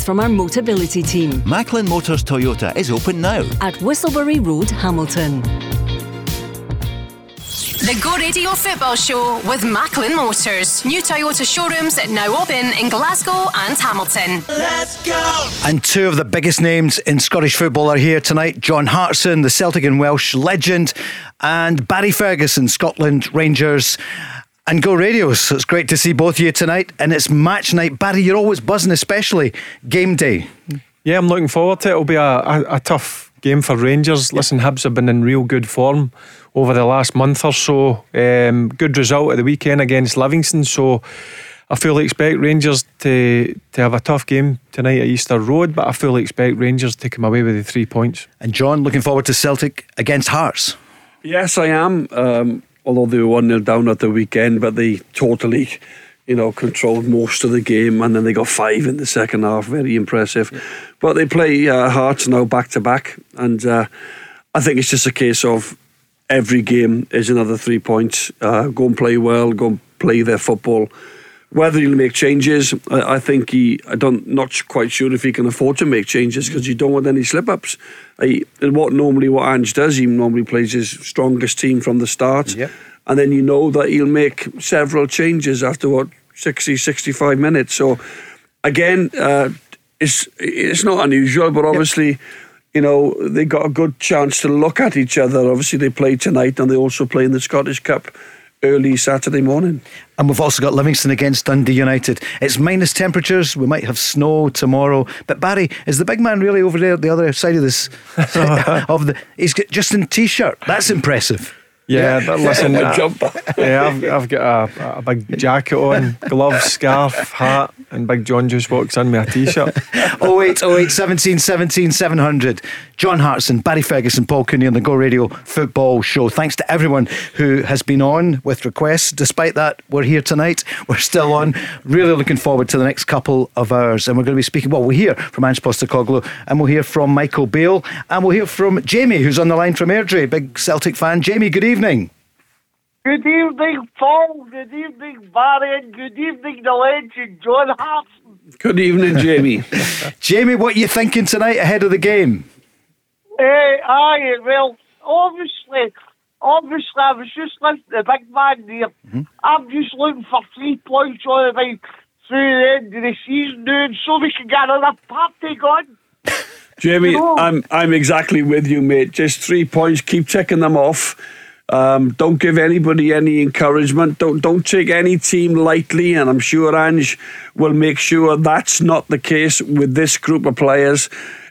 from our Motability team. Macklin Motors Toyota is open now. At Whistleberry Road, Hamilton. The Go Radio Football Show with Macklin Motors. New Toyota showrooms now open in Glasgow and Hamilton. Let's go! And two of the biggest names in Scottish football are here tonight John Hartson, the Celtic and Welsh legend, and Barry Ferguson, Scotland Rangers and Go Radio. So it's great to see both of you tonight. And it's match night. Barry, you're always buzzing, especially game day. Yeah, I'm looking forward to it. It'll be a, a, a tough game for Rangers. Listen, Hibs have been in real good form over the last month or so. Um, good result at the weekend against Livingston. So I fully expect Rangers to to have a tough game tonight at Easter Road, but I fully expect Rangers to come away with the three points. And John, looking forward to Celtic against Hearts. Yes, I am. Um, although they were 1 0 down at the weekend, but they totally, you know, controlled most of the game and then they got five in the second half. Very impressive. Yeah. But they play uh, Hearts now back to back, and uh, I think it's just a case of every game is another three points. Uh, go and play well, go and play their football. Whether he'll make changes, I, I think he. I don't not quite sure if he can afford to make changes because you don't want any slip ups. And what normally what Ange does, he normally plays his strongest team from the start, yep. and then you know that he'll make several changes after what 60, 65 minutes. So again, uh, it's it's not unusual, but obviously. Yep you know, they got a good chance to look at each other. Obviously, they play tonight and they also play in the Scottish Cup early Saturday morning. And we've also got Livingston against Dundee United. It's minus temperatures. We might have snow tomorrow. But Barry, is the big man really over there, at the other side of this? of the, he's just in t-shirt. That's impressive. Yeah, but listen, uh, yeah, I've, I've got a, a, big jacket on, gloves, scarf, hat, and Big John just walks in with a t-shirt. 08, 08, 17, 17, 700. John Hartson, Barry Ferguson, Paul Cooney on the Go Radio Football Show. Thanks to everyone who has been on with requests. Despite that, we're here tonight. We're still on. Really looking forward to the next couple of hours. And we're going to be speaking, well, we'll hear from Ange Postecoglou and we'll hear from Michael Beale and we'll hear from Jamie, who's on the line from Airdrie, big Celtic fan. Jamie, good evening. Good evening, Paul. Good evening, Barry. And good evening, the legend, John Hartson. Good evening, Jamie. Jamie, what are you thinking tonight ahead of the game? Uh, aye, well, obviously, obviously, I was just listening to the big man there. Mm-hmm. I'm just looking for three points on the way through the end of the season, dude, so we can get another party going. Jamie, you know? I'm I'm exactly with you, mate. Just three points, keep checking them off. Um, don't give anybody any encouragement. Don't don't take any team lightly, and I'm sure Ange will make sure that's not the case with this group of players.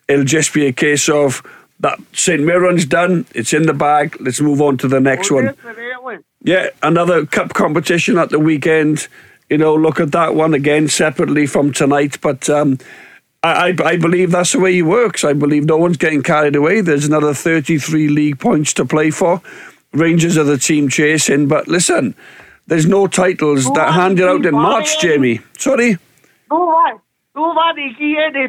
It'll just be a case of that St Mirren's done. It's in the bag. Let's move on to the next one. Yeah, another cup competition at the weekend. You know, look at that one again separately from tonight, but. Um, I, I, believe that's the way he works. I believe no one's getting carried away. There's another 33 league points to play for. Rangers are the team chasing, but listen, there's no titles no that handed out in March, Jamie. Sorry? No one. No one is any,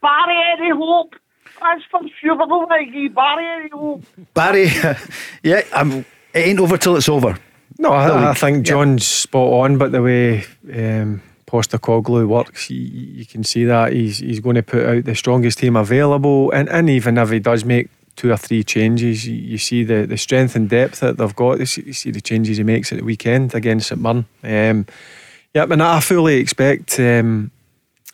Barry any hope. That's for sure. No one is Barry any hope. Barry, yeah, I'm, it ain't over till it's over. No, I, I think John's yeah. spot on, but the way um, Postecoglou works, you, you, can see that he's he's going to put out the strongest team available, and, and even if he does make two or three changes. You, see the, the strength and depth that they've got. You see, you see the changes he makes at the weekend against St Mirren. Um, yeah, and I fully expect um,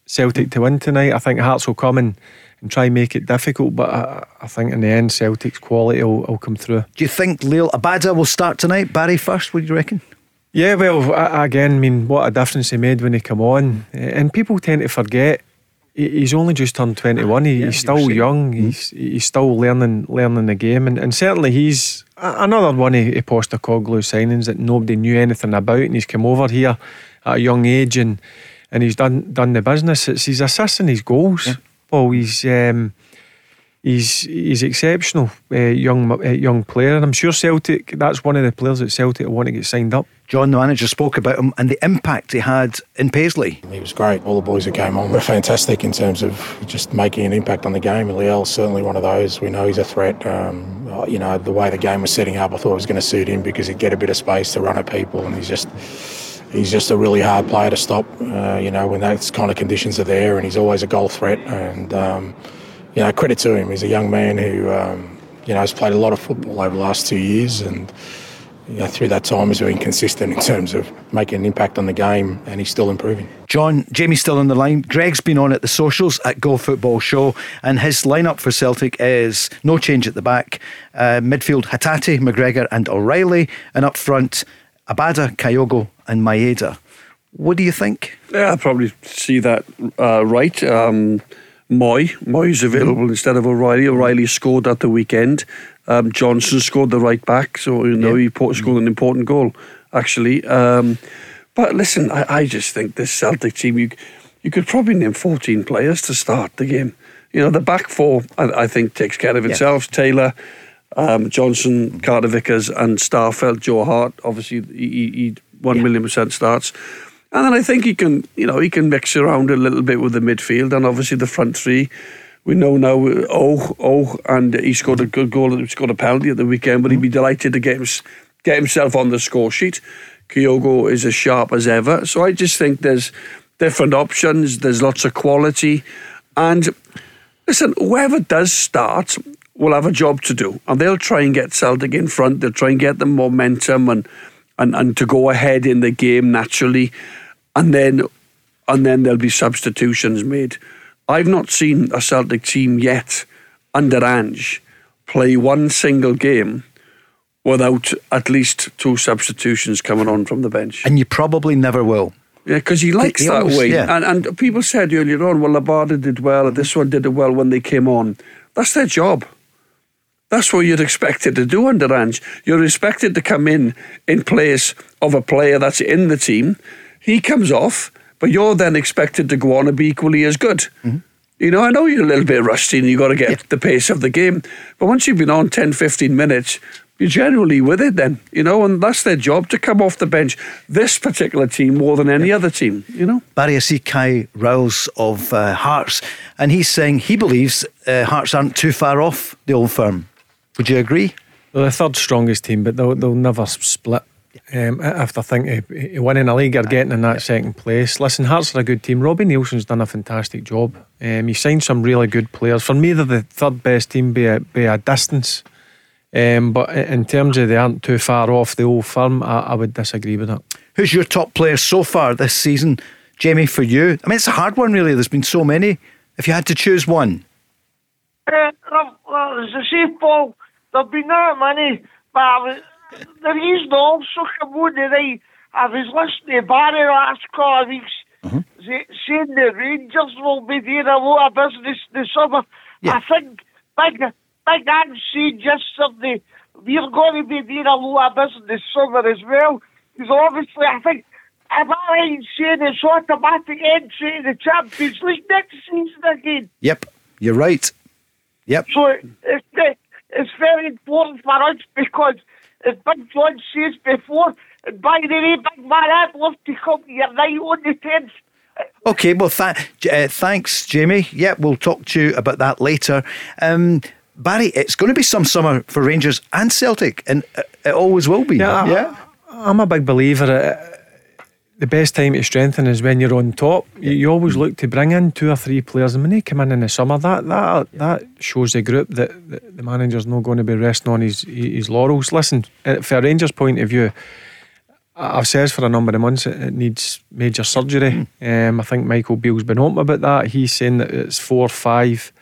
Celtic to win tonight. I think Hearts will come and, and try and make it difficult, but I, I think in the end, Celtic's quality will, will come through. Do you think Liel Abada will start tonight? Barry first, what do you reckon? Yeah, well, again, I mean, what a difference he made when he come on. And people tend to forget he's only just turned 21 he, yeah, he's still young mm-hmm. he's he's still learning learning the game and, and certainly he's another one of, of Postecoglou signings that nobody knew anything about and he's come over here at a young age and and he's done done the business. It's his assists and his goals. Yeah. Well, he's um, he's he's exceptional uh, young uh, young player, and I'm sure Celtic. That's one of the players at Celtic want to get signed up. John, the manager, spoke about him and the impact he had in Paisley. He was great. All the boys that came on were fantastic in terms of just making an impact on the game. And Liel's certainly one of those. We know he's a threat. Um, you know, the way the game was setting up, I thought it was going to suit him because he'd get a bit of space to run at people, and he's just he's just a really hard player to stop. Uh, you know, when those kind of conditions are there, and he's always a goal threat. And um, you know, credit to him. He's a young man who um, you know has played a lot of football over the last two years, and you know, through that time has been consistent in terms of making an impact on the game, and he's still improving. John, Jamie's still on the line. Greg's been on at the socials at Go Football Show, and his lineup for Celtic is no change at the back. Uh, midfield Hatate, McGregor, and O'Riley and up front Abada, Kyogo, and Maeda. What do you think? Yeah, I probably see that uh, right. Um, Mooy, Mooy's available instead of O'Riley. O'Riley scored at the weekend. Um, Johnston scored the right back, so you know Yeah. he po- scored an important goal actually. Um, but listen, I, I just think this Celtic team, you you could probably name fourteen players to start the game. You know, the back four, I, I think, takes care of itself. Taylor, um, Johnson, Carter Vickers, and Starfelt. Joe Hart, obviously, he, he, he one million percent starts. And then I think he can, you know, he can mix around a little bit with the midfield and obviously the front three. We know now, oh, oh, and he scored a good goal. He scored a penalty at the weekend, but he'd be delighted to get him, get himself on the score sheet. Kyogo is as sharp as ever. So I just think there's different options. There's lots of quality, and listen, whoever does start will have a job to do, and they'll try and get Celtic in front. They'll try and get the momentum and and, and to go ahead in the game naturally, and then and then there'll be substitutions made. I've not seen a Celtic team yet under Ange play one single game without at least two substitutions coming on from the bench. And you probably never will. Yeah, because he likes He that always- way. yeah. And, and people said earlier on, well, Labada did well, and this one did it well when they came on. That's their job. That's what you're expected to do under Ange. You're expected to come in in place of a player that's in the team. He comes off, but you're then expected to go on and be equally as good. You know, I know you're a little bit rusty and you've got to get the pace of the game, but once you've been on 10, 15 minutes, you're generally with it then, you know, and that's their job to come off the bench. This particular team more than any other team, you know. Barry, I see Kye Rowles of uh, Hearts, and he's saying he believes uh, Hearts aren't too far off the old firm. Would you agree? They're the third strongest team, but they'll, they'll never split. Um, if they think of- of winning a league or getting in that second place, listen, Hearts are a good team. Robbie Neilson's done a fantastic job. Um, he signed some really good players. For me, they're the third best team by a, by a distance. Um, but in terms of they aren't too far off the old firm, I, I would disagree with that. Who's your top player so far this season, Jamie? For you, I mean, it's a hard one, really. There's been so many. If you had to choose one, Uh, well, well, as I say, Paul, there've been that many, but I was, the reason also come on the right, I was listening to Barry last couple of weeks, saying the Rangers will be doing a lot of business this summer. Yeah. I think Big, Big Ange said yesterday, we're going to be doing a lot of business this summer as well, because obviously I think Am I in saying it's automatic entry in the Champions League next season again? yep, you're right. Yep. So it's, it's very important for us because, Big John says before, by the way, Big Man, I'd love to come to your night on the 10th. Okay, well, th- uh, thanks, Jamie. Yeah, we'll talk to you about that later. Um, Barry, it's going to be some summer for Rangers and Celtic, and uh, it always will be. Yeah, I- yeah? I'm a big believer. The best time to strengthen is when you're on top. You, you always look to bring in two or three players, and when they come in in the summer, that that that shows the group that, that the manager's not going to be resting on his his laurels. Listen, uh, from a Rangers' point of view, I've said for a number of months it, it needs major surgery. Um, I think Michael Beale's been open about that. He's saying that it's four or five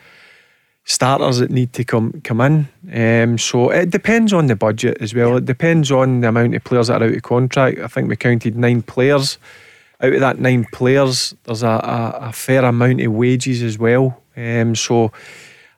starters that need to come come in. Um, so it depends on the budget as well. It depends on the amount of players that are out of contract. I think we counted nine players. Out of that nine players, there's a, a, a fair amount of wages as well. Um, so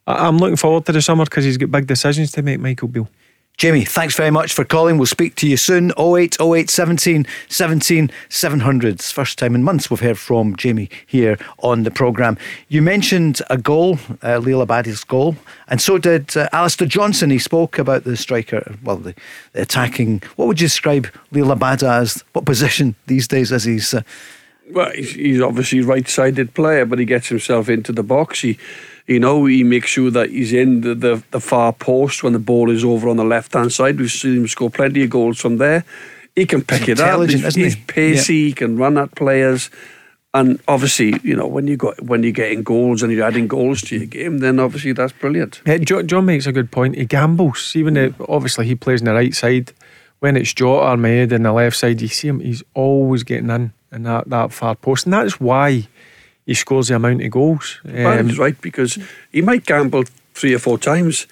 I- I'm looking forward to the summer because he's got big decisions to make, Michael Beale. Jamie, thanks very much for calling. We'll speak to you soon. 08 08 17 17 700. First time in months we've heard from Jamie here on the programme. You mentioned a goal, uh, Liel Abada's goal, and so did uh, Alistair Johnston. He spoke about the striker, well, the, the attacking. What would you describe Liel Abada as? What position these days as he's. Uh, well, he's, he's obviously right-sided player, but he gets himself into the box. He you know, he makes sure that he's in the, the, the far post when the ball is over on the left hand side. We've seen him score plenty of goals from there. He can pick it up. He's, he's pacey. Yeah. He can run at players. And obviously, you know, when you got when you're getting goals and you're adding goals to your game, then obviously that's brilliant. Yeah, John, John makes a good point. He gambles, even though obviously he plays on the right side. When it's Jota or Maeda on the left side, you see him. He's always getting in in that, that far post, and that's why he scores the amount of goals. Um, right because he might gamble three or four times,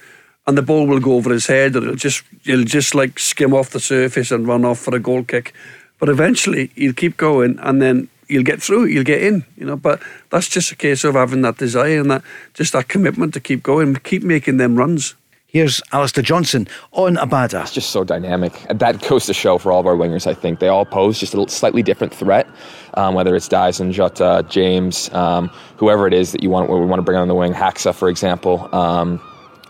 and the ball will go over his head, or it'll just he'll just like skim off the surface and run off for a goal kick. But eventually, he'll keep going, and then you'll get through, you'll get in, you know. But that's just a case of having that desire and that just that commitment to keep going, keep making them runs. Here's Alistair Johnston on Abada. It's just so dynamic. That goes to show for all of our wingers, I think. They all pose just a slightly different threat, um, whether it's Daizen, Jota, James, um, whoever it is that you want, we want to bring on the wing. Haxa, for example. Um,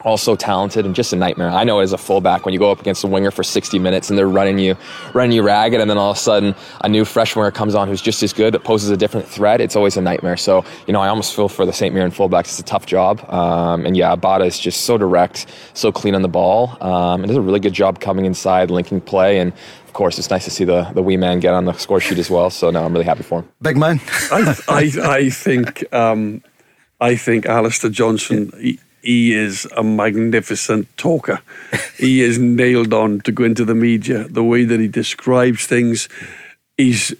also talented and just a nightmare. I know as a fullback when you go up against a winger for 60 minutes and they're running you, running you ragged, and then all of a sudden a new fresh winger comes on who's just as good, but poses a different threat. It's always a nightmare. So you know, I almost feel for the St. Mirren fullbacks. It's a tough job, um, and yeah, Abada is just so direct, so clean on the ball, um, and does a really good job coming inside, linking play, and of course, it's nice to see the, the wee man get on the score sheet as well. So now I'm really happy for him. Big man. I, I, I think um, I think Alistair Johnston. He, he is a magnificent talker. he is nailed on to go into the media. The way that he describes things, he's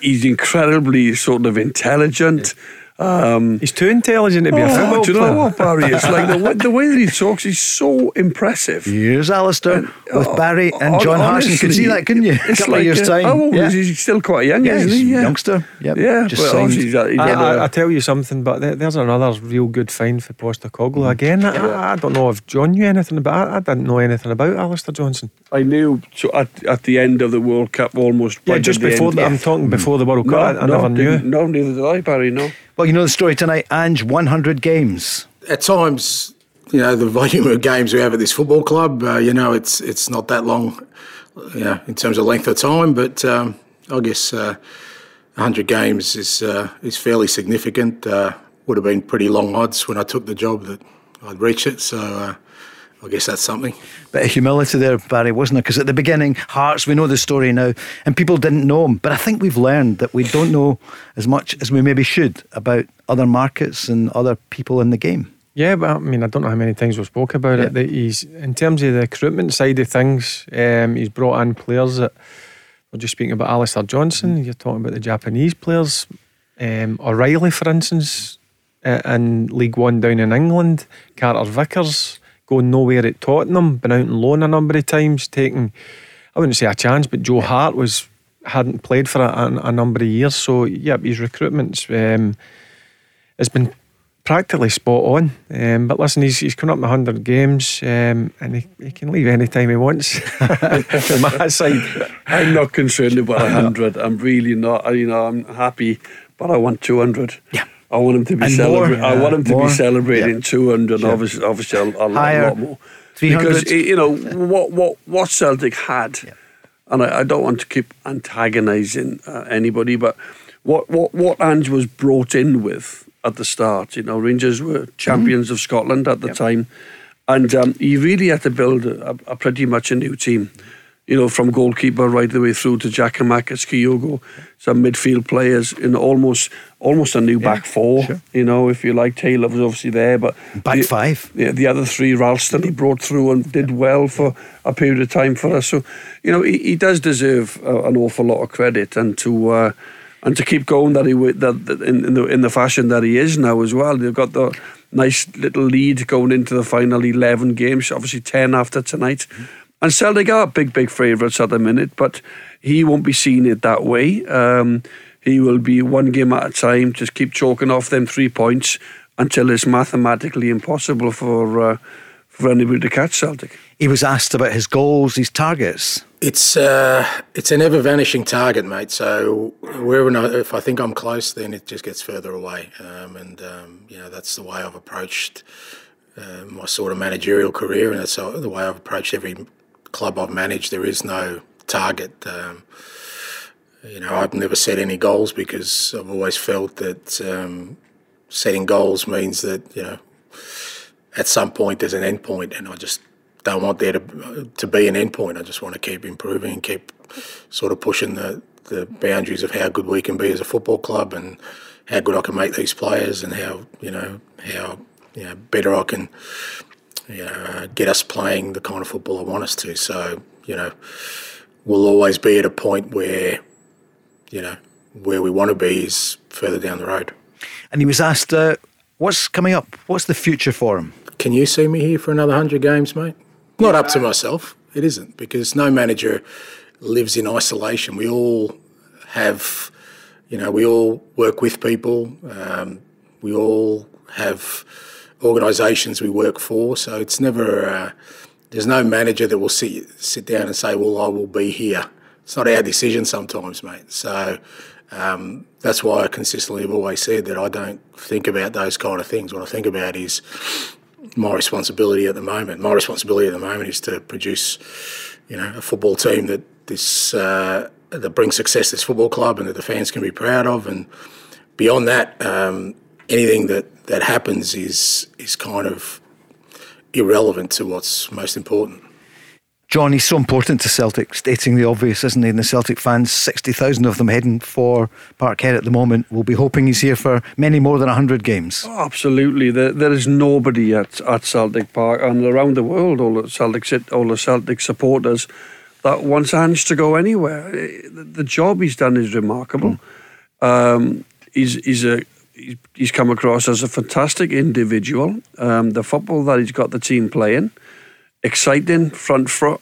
he's incredibly sort of intelligent. Um, he's too intelligent to be oh, a football do you player. know what, Barry? It's like the, the, way that he talks, he's so impressive. Here's Alistair and, with oh, Barry and John Hartson. You can see that, couldn't you? A couple like, of years' time. Oh, yeah. he's still quite young, yeah, isn't he? Yeah. youngster. Yep. Yeah, just signed. He's, he's I, I, I, tell you something, but there's another real good find for Postecoglou. Mm. Again, I, I, don't know if John knew anything about I didn't know anything about Alistair Johnston. I knew so at, at the end of the World Cup almost. Yeah, just before the, I'm talking before the World Cup. No, I, never knew. No, neither did I, Barry, no. Well, you know the story tonight, Ange, 100 games. At times, you know, the volume of games we have at this football club, uh, you know, it's it's not that long, you know, in terms of length of time, but um, I guess uh, 100 games is uh, is fairly significant. Uh, would have been pretty long odds when I took the job that I'd reach it, so uh, I guess that's something. Bit of humility there, Barry, wasn't it? Because at the beginning, Hearts, we know the story now, and people didn't know him. But I think we've learned that we don't know as much as we maybe should about other markets and other people in the game. Yeah, but I mean, I don't know how many times we've spoke about yeah. it. That he's in terms of the recruitment side of things, um, he's brought in players that we're just speaking about Alistair Johnston. You're talking about the Japanese players, um, O'Riley, for instance, uh, in League One down in England, Carter Vickers going nowhere at Tottenham, been out on loan a number of times, taking, I wouldn't say a chance, but Joe Hart was hadn't played for a, a, a number of years. So, yeah, his recruitment's um, has been practically spot on. Um, but listen, he's, he's coming up with 100 games um, and he, he can leave any time he wants from my side. I'm not concerned about 100. I'm really not. You know, I'm happy, but I want 200. Yeah. I want him to be celebrating. I want him to more. be celebrating yeah. 200. Sure. Obviously, obviously, a, a, lot, a lot more. Because you know what what what Celtic had, yeah. and I, I, don't want to keep antagonising uh, anybody, but what what what Ange was brought in with at the start. You know, Rangers were champions mm-hmm. of Scotland at the yep. time, and um, he really had to build a, a pretty much a new team you know, from goalkeeper right the way through to Jack and Giakoumakis, Kyogo, some midfield players in almost almost a new yeah, back four. Sure. You know, if you like, Taylor was obviously there, but back the, five. Yeah, the other three, Ralston, he brought through and did well for a period of time for us. So, you know, he, he does deserve uh, an awful lot of credit and to. Uh, and to keep going that he that, that in, in the in the fashion that he is now as well. They've got the nice little lead going into the final eleven games. Obviously ten after tonight. Mm-hmm and Celtic are big, big favourites at the minute, but he won't be seeing it that way. Um, he will be one game at a time, just keep choking off them three points until it's mathematically impossible for uh, for anybody to catch Celtic. He was asked about his goals, his targets. It's uh, it's an ever vanishing target, mate. So wherever I, if I think I'm close, then it just gets further away. Um, and um, you know that's the way I've approached uh, my sort of managerial career, and that's the way I've approached every club I've managed. There is no target. Um, you know, I've never set any goals because I've always felt that um, setting goals means that you know at some point there's an end point, and I just don't want there to to be an end point. I just want to keep improving and keep sort of pushing the the boundaries of how good we can be as a football club and how good I can make these players and how you know how you know better I can you know get us playing the kind of football I want us to. So you know we'll always be at a point where you know where we want to be is further down the road. And he was asked, uh, "What's coming up? What's the future for him?" Can you see me here for another hundred games, mate? Not up to myself. It isn't because no manager lives in isolation. We all have, you know, we all work with people. Um, we all have organisations we work for. So it's never. Uh, there's no manager that will sit sit down and say, "Well, I will be here." It's not our decision sometimes, mate. So um, that's why I consistently have always said that I don't think about those kind of things. What I think about is my responsibility at the moment. My responsibility at the moment is to produce, you know, a football team that this uh, that brings success to this football club and that the fans can be proud of. And beyond that, um, anything that that happens is is kind of irrelevant to what's most important. John, he's so important to Celtic, stating the obvious, isn't he? And the Celtic fans, 60,000 of them heading for Parkhead at the moment, will be hoping he's here for many more than 100 games. Oh, absolutely. There, there is nobody at, at Celtic Park and around the world, all the Celtic, all the Celtic supporters, that wants Ange to go anywhere. The, the job he's done is remarkable. Mm. Um, he's, he's a he's come across as a fantastic individual. Um, the football that he's got the team playing, exciting, front foot,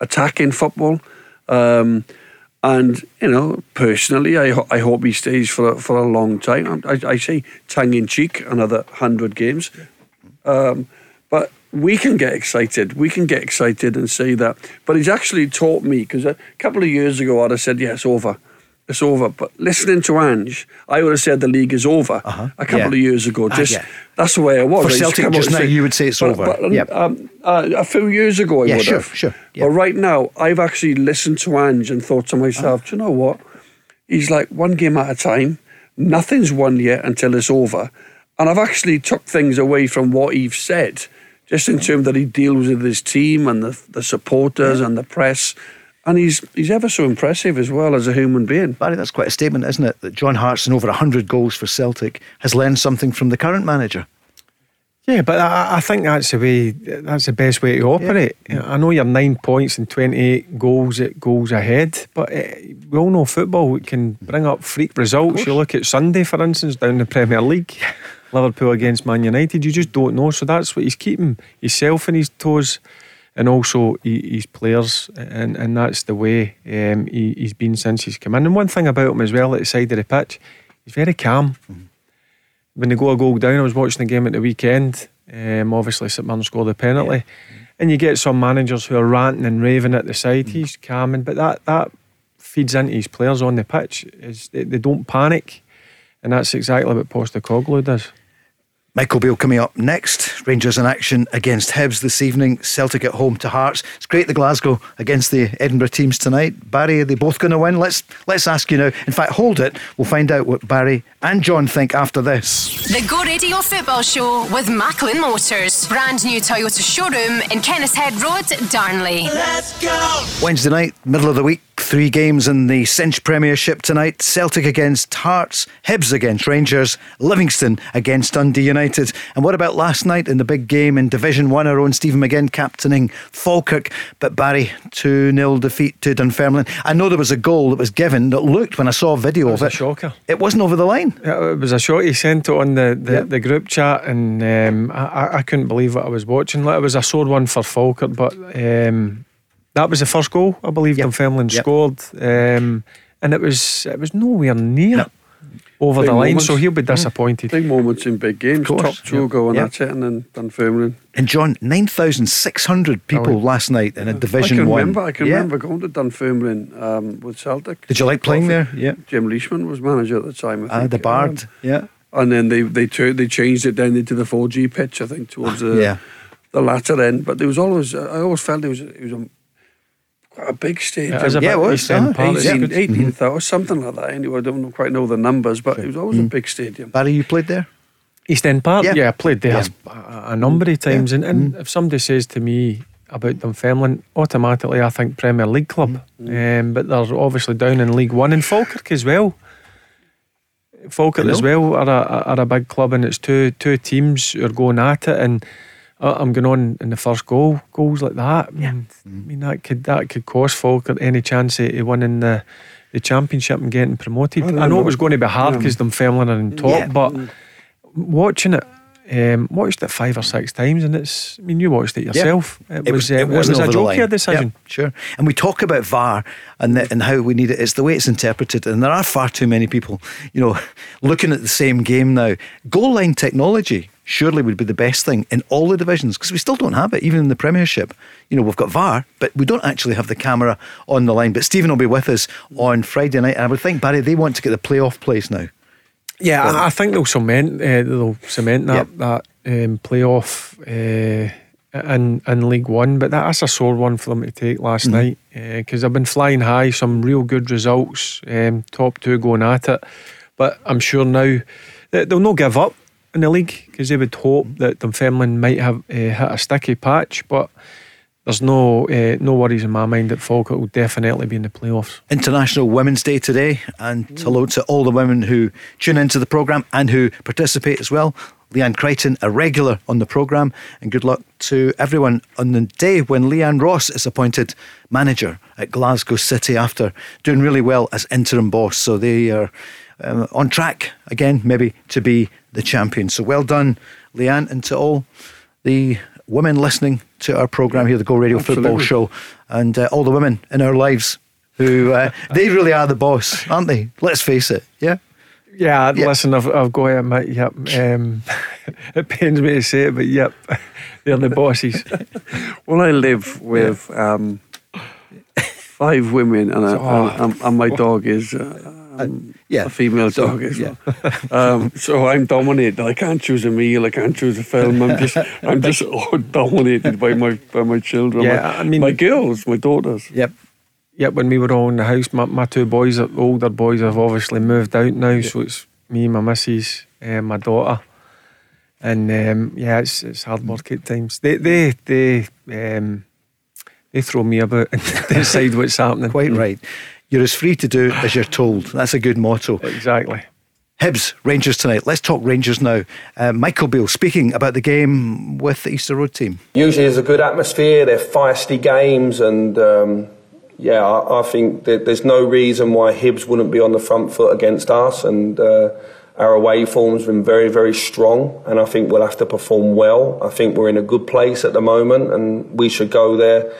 attacking football. Um, and you know, personally, I, ho- I hope he stays for a, for a long time. I, I say tongue in cheek, another hundred games. Um, but we can get excited. We can get excited and say that. But he's actually taught me because a couple of years ago I'd have said, "Yeah, over." It's over. But listening to Ange, I would have said the league is over uh-huh. a couple yeah. of years ago. Ah, just uh, yeah. that's the way it was. For Celtic just now, say, you would say it's but, over. But, yep. um, uh, a few years ago, I yeah, would sure, have. Sure, But right now, I've actually listened to Ange and thought to myself, uh-huh. do you know what? He's like one game at a time. Nothing's won yet until it's over. And I've actually took things away from what he's said, just in terms that he deals with his team and the, the supporters and the press and he's he's ever so impressive as well as a human being. Barry, that's quite a statement, isn't it? That John Hartson, over 100 goals for Celtic, has learned something from the current manager. Yeah, but I, I think that's the way. That's the best way to operate. Yeah. I know you're nine points and 28 goals at goals ahead, but uh, we all know football can bring up freak results. You look at Sunday, for instance, down the Premier League, Liverpool against Man United. You just don't know. So that's what he's keeping himself in his toes and also his players, and, and that's the way um, he, he's been since he's come in. And one thing about him as well, at the side of the pitch, he's very calm. Mm-hmm. When they go a goal down, I was watching the game at the weekend. Um, obviously, St Mirren scored the penalty, yeah. and you get some managers who are ranting and raving at the side. Mm-hmm. He's calming, but that that feeds into his players on the pitch. Is they, they don't panic, and that's exactly what Postecoglou does. Michael Beale coming up next. Rangers in action against Hibs this evening. Celtic at home to Hearts. It's great the Glasgow against the Edinburgh teams tonight. Barry, are they both going to win? Let's let's ask you now. In fact, hold it. We'll find out what Barry and John think after this. The Go Radio Football Show with Macklin Motors. Brand new Toyota showroom in Kennishead Road, Darnley. Let's go! Wednesday night, middle of the week. Three games in the Cinch Premiership tonight Celtic against Hearts, Hibs against Rangers, Livingston against Dundee United. And what about last night in the big game in Division 1? Our own Stephen McGinn captaining Falkirk, but Barry 2 0 defeat to Dunfermline. I know there was a goal that was given that looked when I saw a video it of it. shocker. It wasn't over the line. It was a shot. He sent it on the, the, yep. the group chat, and um, I, I couldn't believe what I was watching. It was a sore one for Falkirk, but. Um, that was the first goal, I believe. Yep. Dunfermline yep. scored, um, and it was it was nowhere near. over Big the line, moments. so he'll be disappointed. Big moments in big games. course, Top two yeah. going Yeah. at it, and then Dunfermline. And John, 9,600 people Oh, last night in a Division can 1. remember. I can Yeah. remember going to Dunfermline um, with Celtic. Did you like playing there? Yeah. Jim Leishman was manager at the time. Ah, think. the Bard. Um, yeah. and then they they tur- they changed it down into the 4G pitch. I think towards the Yeah. the latter end. But there was always I always felt it was it was a, quite a big stadium. Yeah, it is a Yeah, it was, East End ah, Park, it's 18 good. 18,000, something like that. Anyway, I don't quite know the numbers, but it was always a big stadium. Barry, you played there? East End Park, Yeah. yeah, I played there Yeah. a, a number of times. And, and if somebody says to me about Dunfermline, automatically I think Premier League club. Um, but they're obviously down in League One and Falkirk as well. Falkirk as well are a, are a big club, and it's two two teams who are going at it. And I- I'm going on in the first goal, goals like that. I mean, I mean that could that could cost Falkirk any chance of, winning the the championship and getting promoted. I I, know know. it was going to be hard Yeah. because Dunfermline are in top, Yeah. but watching it, um, watched it five or six times, and it's. I mean, you watched it yourself. It, was. uh, It, was, wasn't a over the joker decision. Yeah, sure. And we talk about VAR and the, and how we need it. It's the way it's interpreted, and there are far too many people, you know, looking at the same game now. Goal line technology surely would be the best thing in all the divisions because we still don't have it, even in the Premiership. You know, we've got VAR, but we don't actually have the camera on the line. But Stephen will be with us on Friday night, and I would think Barry they want to get the playoff place now. Yeah, I, I think they'll cement. Uh, they'll cement that that um, playoff uh, in in League One. But that, that's a sore one for them to take last night because they've been flying high, some real good results, um, top two going at it. But I'm sure now that they'll not give up in the league because they would hope that Dunfermline might have uh, hit a sticky patch, but. There's no uh, no worries in my mind that Falkirk will definitely be in the playoffs. International Women's Day today, and hello to all the women who tune into the programme and who participate as well. Leanne Crichton, a regular on the programme, and good luck to everyone on the day when Leanne Ross is appointed manager at Glasgow City after doing really well as interim boss. So they are um, on track again, maybe to be the champion. So well done, Leanne, and to all the women listening to our programme here, the Go Radio Football Show, and uh, all the women in our lives who uh, they really are the boss, aren't they? Let's face it. Yeah. Yeah, Yeah. listen, I've, I've got to admit, yep. Um, it pains me to say it, but yep, they're the bosses. Well, I live with um, five women, and, a, Oh. and, and, and my dog is uh, um, yeah. a female So, dog as yeah. well. um, so I'm dominated. I can't choose a meal. I can't choose a film. I'm just I'm just all dominated by my by my children. Yeah, my, I mean- my girls, my daughters. Yep. Yep, when we were all in the house, my, my two boys, the older boys, have obviously moved out now, so it's me, my missus, and my daughter. And um, yeah, it's it's hard work at times. They they they um, they throw me about and decide what's happening. Quite right. You're as free to do as you're told. That's a good motto. Exactly. Hibs, Rangers tonight. Let's talk Rangers now. Uh, Michael Beale speaking about the game with the Easter Road team. usually there's a good atmosphere. They're feisty games, and um, yeah, I, I think that there's no reason why Hibs wouldn't be on the front foot against us. And uh, our away form's been very, very strong, and I think we'll have to perform well. I think we're in a good place at the moment, and we should go there.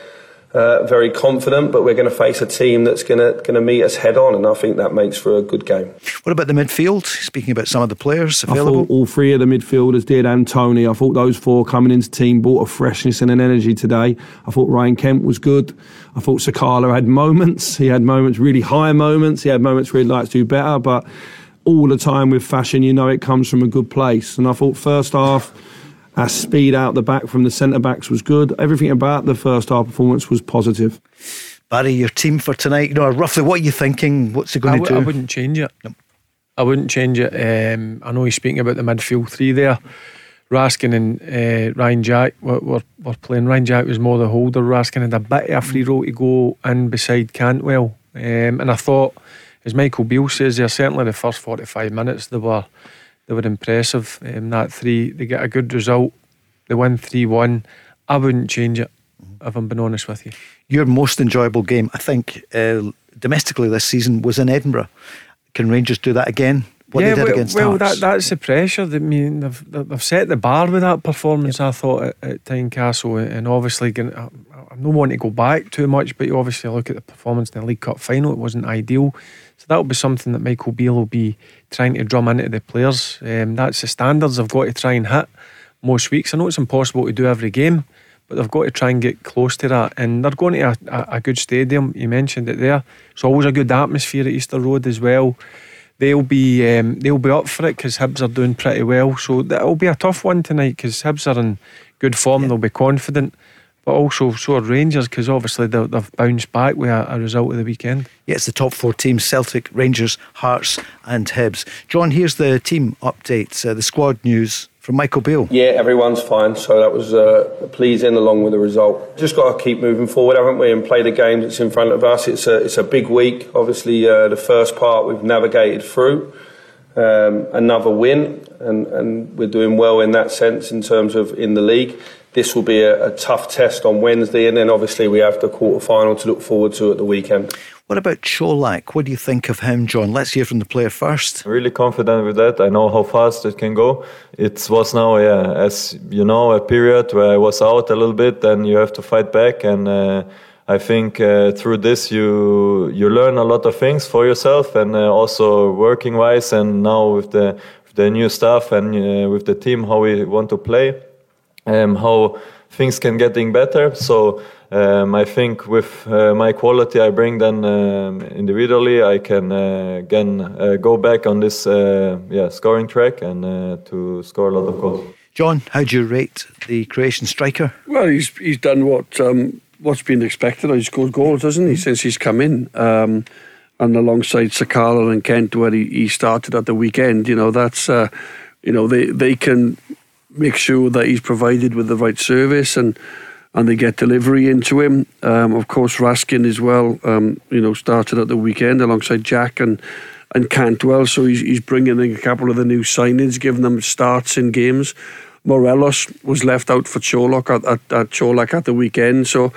Uh, very confident, but we're going to face a team that's going to going to meet us head on, and I think that makes for a good game. What about the midfield? Speaking about some of the players I thought all three of the midfielders did, and Tony. I thought those four coming into team brought a freshness and an energy today. I thought Ryan Kent was good. I thought Sakala had moments. He had moments, really high moments. He had moments where he'd like to do better, but all the time with fashion, you know it comes from a good place. And I thought first half, our speed out the back from the centre backs was good. Everything about the first half performance was positive. Barry, your team for tonight. You know, roughly what are you thinking? What's he I, going to w- I do? wouldn't change it. I wouldn't change it. Um, I know he's speaking about the midfield three there. Raskin and uh, Ryan Jack were, were, were playing. Ryan Jack was more the holder. Raskin had a bit of a free role to go in beside Cantwell. Um, and I thought, as Michael Beale says, there certainly the first 45 minutes they were they were impressive. Um, that three, they get a good result. They win 3 1. I wouldn't change it, if I'm being honest with you. Your most enjoyable game, I think, uh, domestically this season was in Edinburgh. Can Rangers do that again? What yeah, they did well, against well that, that's the pressure. That, I mean, they've, they've set the bar with that performance. I thought at, at Tynecastle, and obviously, I'm not wanting to go back too much, but you obviously look at the performance in the League Cup final. It wasn't ideal. So that'll be something that Michael Beale will be trying to drum into the players. Um, that's the standards they've got to try and hit most weeks. I know it's impossible to do every game, but they've got to try and get close to that. And they're going to a, a, a good stadium. You mentioned it there. It's always a good atmosphere at Easter Road as well. They'll be um, they'll be up for it because Hibs are doing pretty well. So it'll be a tough one tonight because Hibs are in good form. Yeah. They'll be confident but also so are Rangers because obviously they've bounced back with a, a, result of the weekend. Yeah, it's the top four teams Celtic, Rangers, Hearts, and Hibs. John, here's the team updates, uh, the squad news from Michael Beale. Yeah, everyone's fine, so that was uh, pleasing along with the result. Just got to keep moving forward, haven't we, and play the game that's in front of us. It's a, it's a big week. Obviously, uh, the first part we've navigated through. Um, another win, and, and we're doing well in that sense in terms of in the league this will be a, a, tough test on Wednesday, and then obviously we have the quarter final to look forward to at the weekend. What about Colak? What do you think of him, John? Let's hear from the player first. Really confident with that. I know how fast it can go. It was now, yeah, as you know, a period where I was out a little bit, and you have to fight back. And uh, I think uh, through this you you learn a lot of things for yourself, and uh, also working wise. And now with the with the new stuff and uh, with the team, how we want to play um, how things can getting better. So um, I think with uh, my quality I bring then um, individually, I can uh, again uh, go back on this uh, yeah scoring track and uh, to score a lot of goals. John, how do you rate the Croatian striker? Well, he's he's done what um, what's been expected. He's scored goals, hasn't he, since he's come in. Um, and alongside Sakala and Kent, where he, he started at the weekend, you know that's uh, you know they they can make sure that he's provided with the right service and and they get delivery into him. Um, of course, Raskin as well. Um, you know, started at the weekend alongside Jack and and Cantwell. So he's he's bringing in a couple of the new signings, giving them starts in games. Morelos was left out for Colak at, at, at at the weekend. So.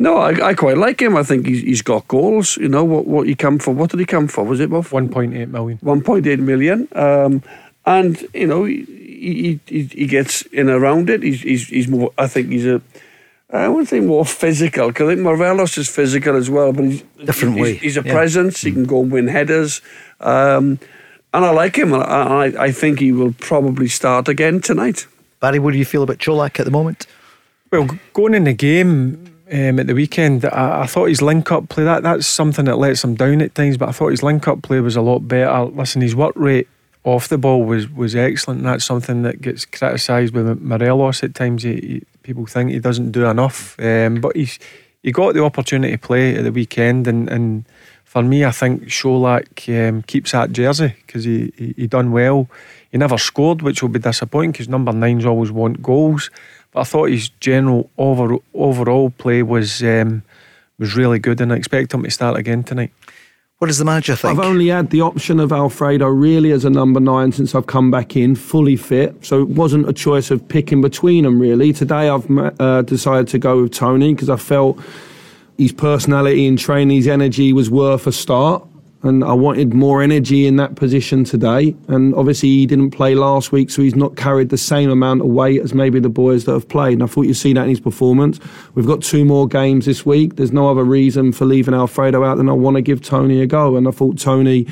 No, I, I quite like him. I think he's, he's got goals. You know what? What he come for? What did he come for? Was it? One point eight million. One point eight million. Um, and you know, he, he, he gets in around it. He's, he's, he's more, I think he's a, I wouldn't say more physical, because I think Morelos is physical as well, but he's different he's, way. He's a yeah. presence. He can go and win headers, um, and I like him. I, I, I think he will probably start again tonight. Barry, what do you feel about Colak at the moment? Well, going in the game um, at the weekend, I, I, thought his link up play that that's something that lets him down at times. But I thought his link up play was a lot better. Listen, his work rate off the ball was was excellent. And that's something that gets criticised with Morelos at times. He, he, people think he doesn't do enough, um, but he's he got the opportunity to play at the weekend, and, and for me, I think Colak um, keeps that jersey because he, he, he done well. He never scored, which will be disappointing because number nines always want goals. But I thought his general over, overall play was um, was really good, and I expect him to start again tonight. What does the manager think? I've only had the option of Alfredo really as a number nine since I've come back in, fully fit. So it wasn't a choice of picking between them really. Today I've uh, decided to go with Tony because I felt his personality and training, his energy was worth a start and I wanted more energy in that position today. And obviously, he didn't play last week, so he's not carried the same amount of weight as maybe the boys that have played. And I thought you'd see that in his performance. We've got two more games this week. There's no other reason for leaving Alfredo out than I want to give Tony a go. And I thought Tony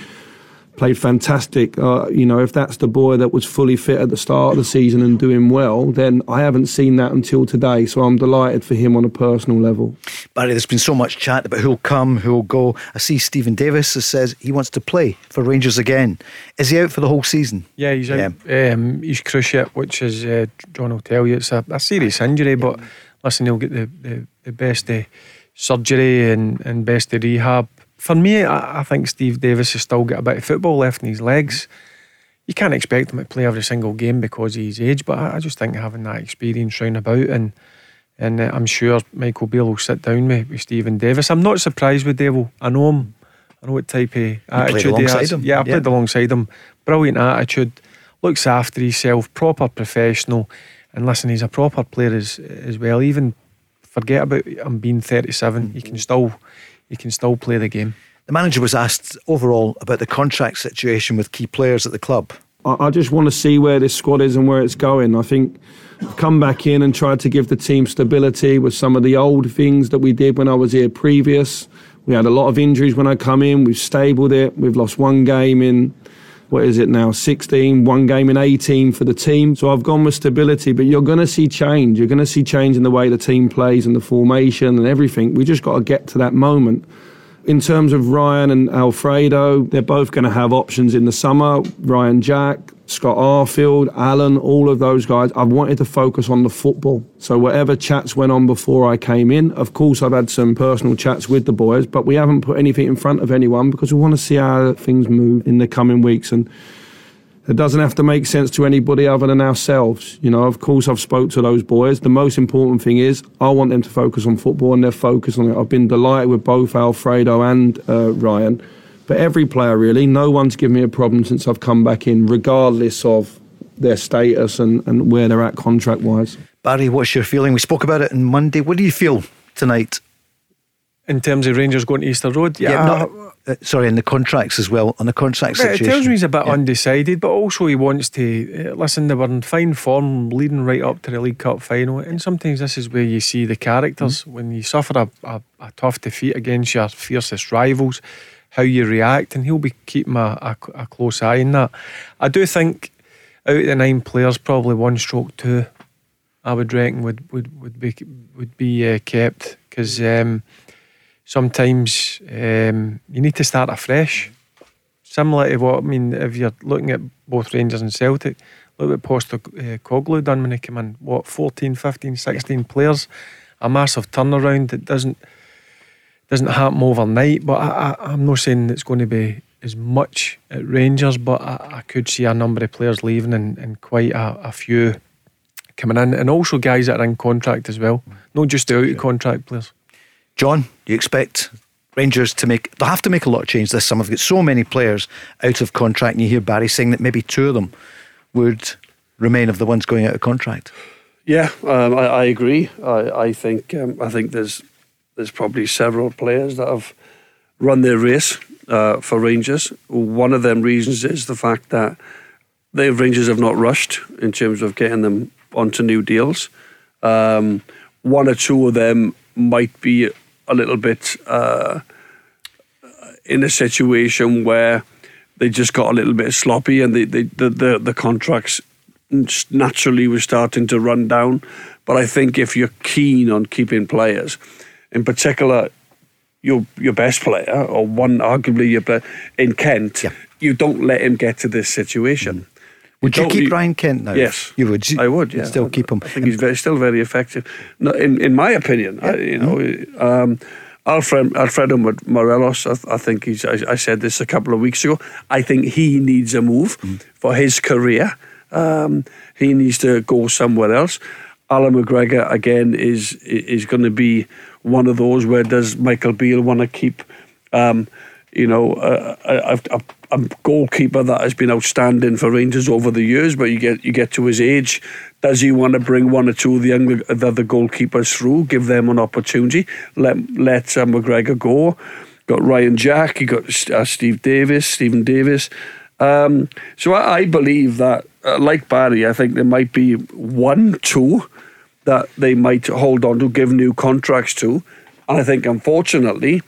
played fantastic. Uh, you know, if that's the boy that was fully fit at the start of the season and doing well, then I haven't seen that until today. So I'm delighted for him on a personal level. Barry, there's been so much chat about who'll come, who'll go. I see Steven Davis says he wants to play for Rangers again. Is he out for the whole season? Yeah, he's out. Yeah. Um, he's cruciate, which is uh, John will tell you it's a, a serious injury, but listen, he'll get the, the, the best uh, surgery and, and best of rehab for me, I, I, think Steve Davis has still got a bit of football left in his legs. You can't expect him to play every single game because of his age, but I, I just think having that experience round about and and uh, I'm sure Michael Beale will sit down with, with Steven Davis. I'm not surprised with Devil. I know him. I know what type of attitude he has. Him. Yeah, I played yeah. alongside him. Brilliant attitude. Looks after himself. Proper professional. And listen, he's a proper player as as well. Even forget about him being 37. Mm-hmm. He can still he can still play the game. The manager was asked overall about the contract situation with key players at the club. I just want to see where this squad is and where it's going. I think I've come back in and tried to give the team stability with some of the old things that we did when I was here previous We had a lot of injuries when I come in. We've stabled it. We've lost one game in what is it now 16 one game in 18 for the team. So i've gone with stability but you're going to see change. You're going to see change in the way the team plays and the formation and everything. We just got to get to that moment. In terms of Ryan and Alfredo, they're both going to have options in the summer. Ryan Jack, Scott Arfield, Alan, all of those guys. I've wanted to focus on the football. So whatever chats went on before I came in, of course I've had some personal chats with the boys, but we haven't put anything in front of anyone because we want to see how things move in the coming weeks and it doesn't have to make sense to anybody other than ourselves. You know, of course, I've spoke to those boys. The most important thing is I want them to focus on football, and they're focused on it. I've been delighted with both Alfredo and uh, Ryan, but every player really. No one's given me a problem since I've come back in, regardless of their status and, and where they're at contract wise. Barry, what's your feeling? We spoke about it on Monday. What do you feel tonight? In terms of Rangers going to Easter Road, yeah, yeah uh, sorry, in the contracts as well, on the contract situation. It tells me he's a bit yeah. undecided, but also he wants to uh, listen. They were in fine form, leading right up to the League Cup final, and sometimes this is where you see the characters mm when you suffer a, a, a, tough defeat against your fiercest rivals, how you react, and he'll be keeping a, a, a close eye on that. I do think out of the nine players, probably one stroke two, I would reckon would would would be would be uh, kept because. Um, sometimes um, you need to start afresh. Similar to what I mean, if you're looking at both Rangers and Celtic, look what Postecoglou uh, done when he came in. What 14, 15, 16 players, a massive turnaround that doesn't doesn't happen overnight. But I, I, am not saying it's going to be as much at Rangers, but I, I could see a number of players leaving and, and quite a, a, few coming in, and also guys that are in contract as well, not just the out of contract players. John, you expect Rangers to make, they'll have to make a lot of change this summer. They've got so many players out of contract, and you hear Barry saying that maybe two of them would remain of the ones going out of contract. Yeah, um, I, I, agree. I, I think um, I think there's there's probably several players that have run their race uh, for Rangers. One of them reasons is the fact that the Rangers have not rushed in terms of getting them onto new deals. Um, one or two of them might be a little bit uh, in a situation where they just got a little bit sloppy and they, they, the, the, the contracts naturally were starting to run down. But I think if you're keen on keeping players, in particular, your your best player or one arguably your player in Kent, yeah. you don't let him get to this situation. Mm. Would you, you keep Ryan Kent now? Yes, you would. I would. Yeah, still keep him. I think he's very, still very effective. No, in in my opinion, yeah. I, you know, mm-hmm. um, Alfred Alfredo Morelos. I, I think he's. I, I, said this a couple of weeks ago. I think he needs a move mm. for his career. Um, he needs to go somewhere else. Alan McGregor again is is going to be one of those where does Michael Beale want to keep, um, you know, a, a, a, goalkeeper that has been outstanding for Rangers over the years, but you get you get to his age, does he want to bring one or two of the younger the other goalkeepers through, give them an opportunity, let let uh, McGregor go? Got Ryan Jack, you got uh, Steve Davis, Steven Davis. Um, so I, I, believe that, uh, like Barry, I think there might be one, two that they might hold on to, give new contracts to, and I think unfortunately,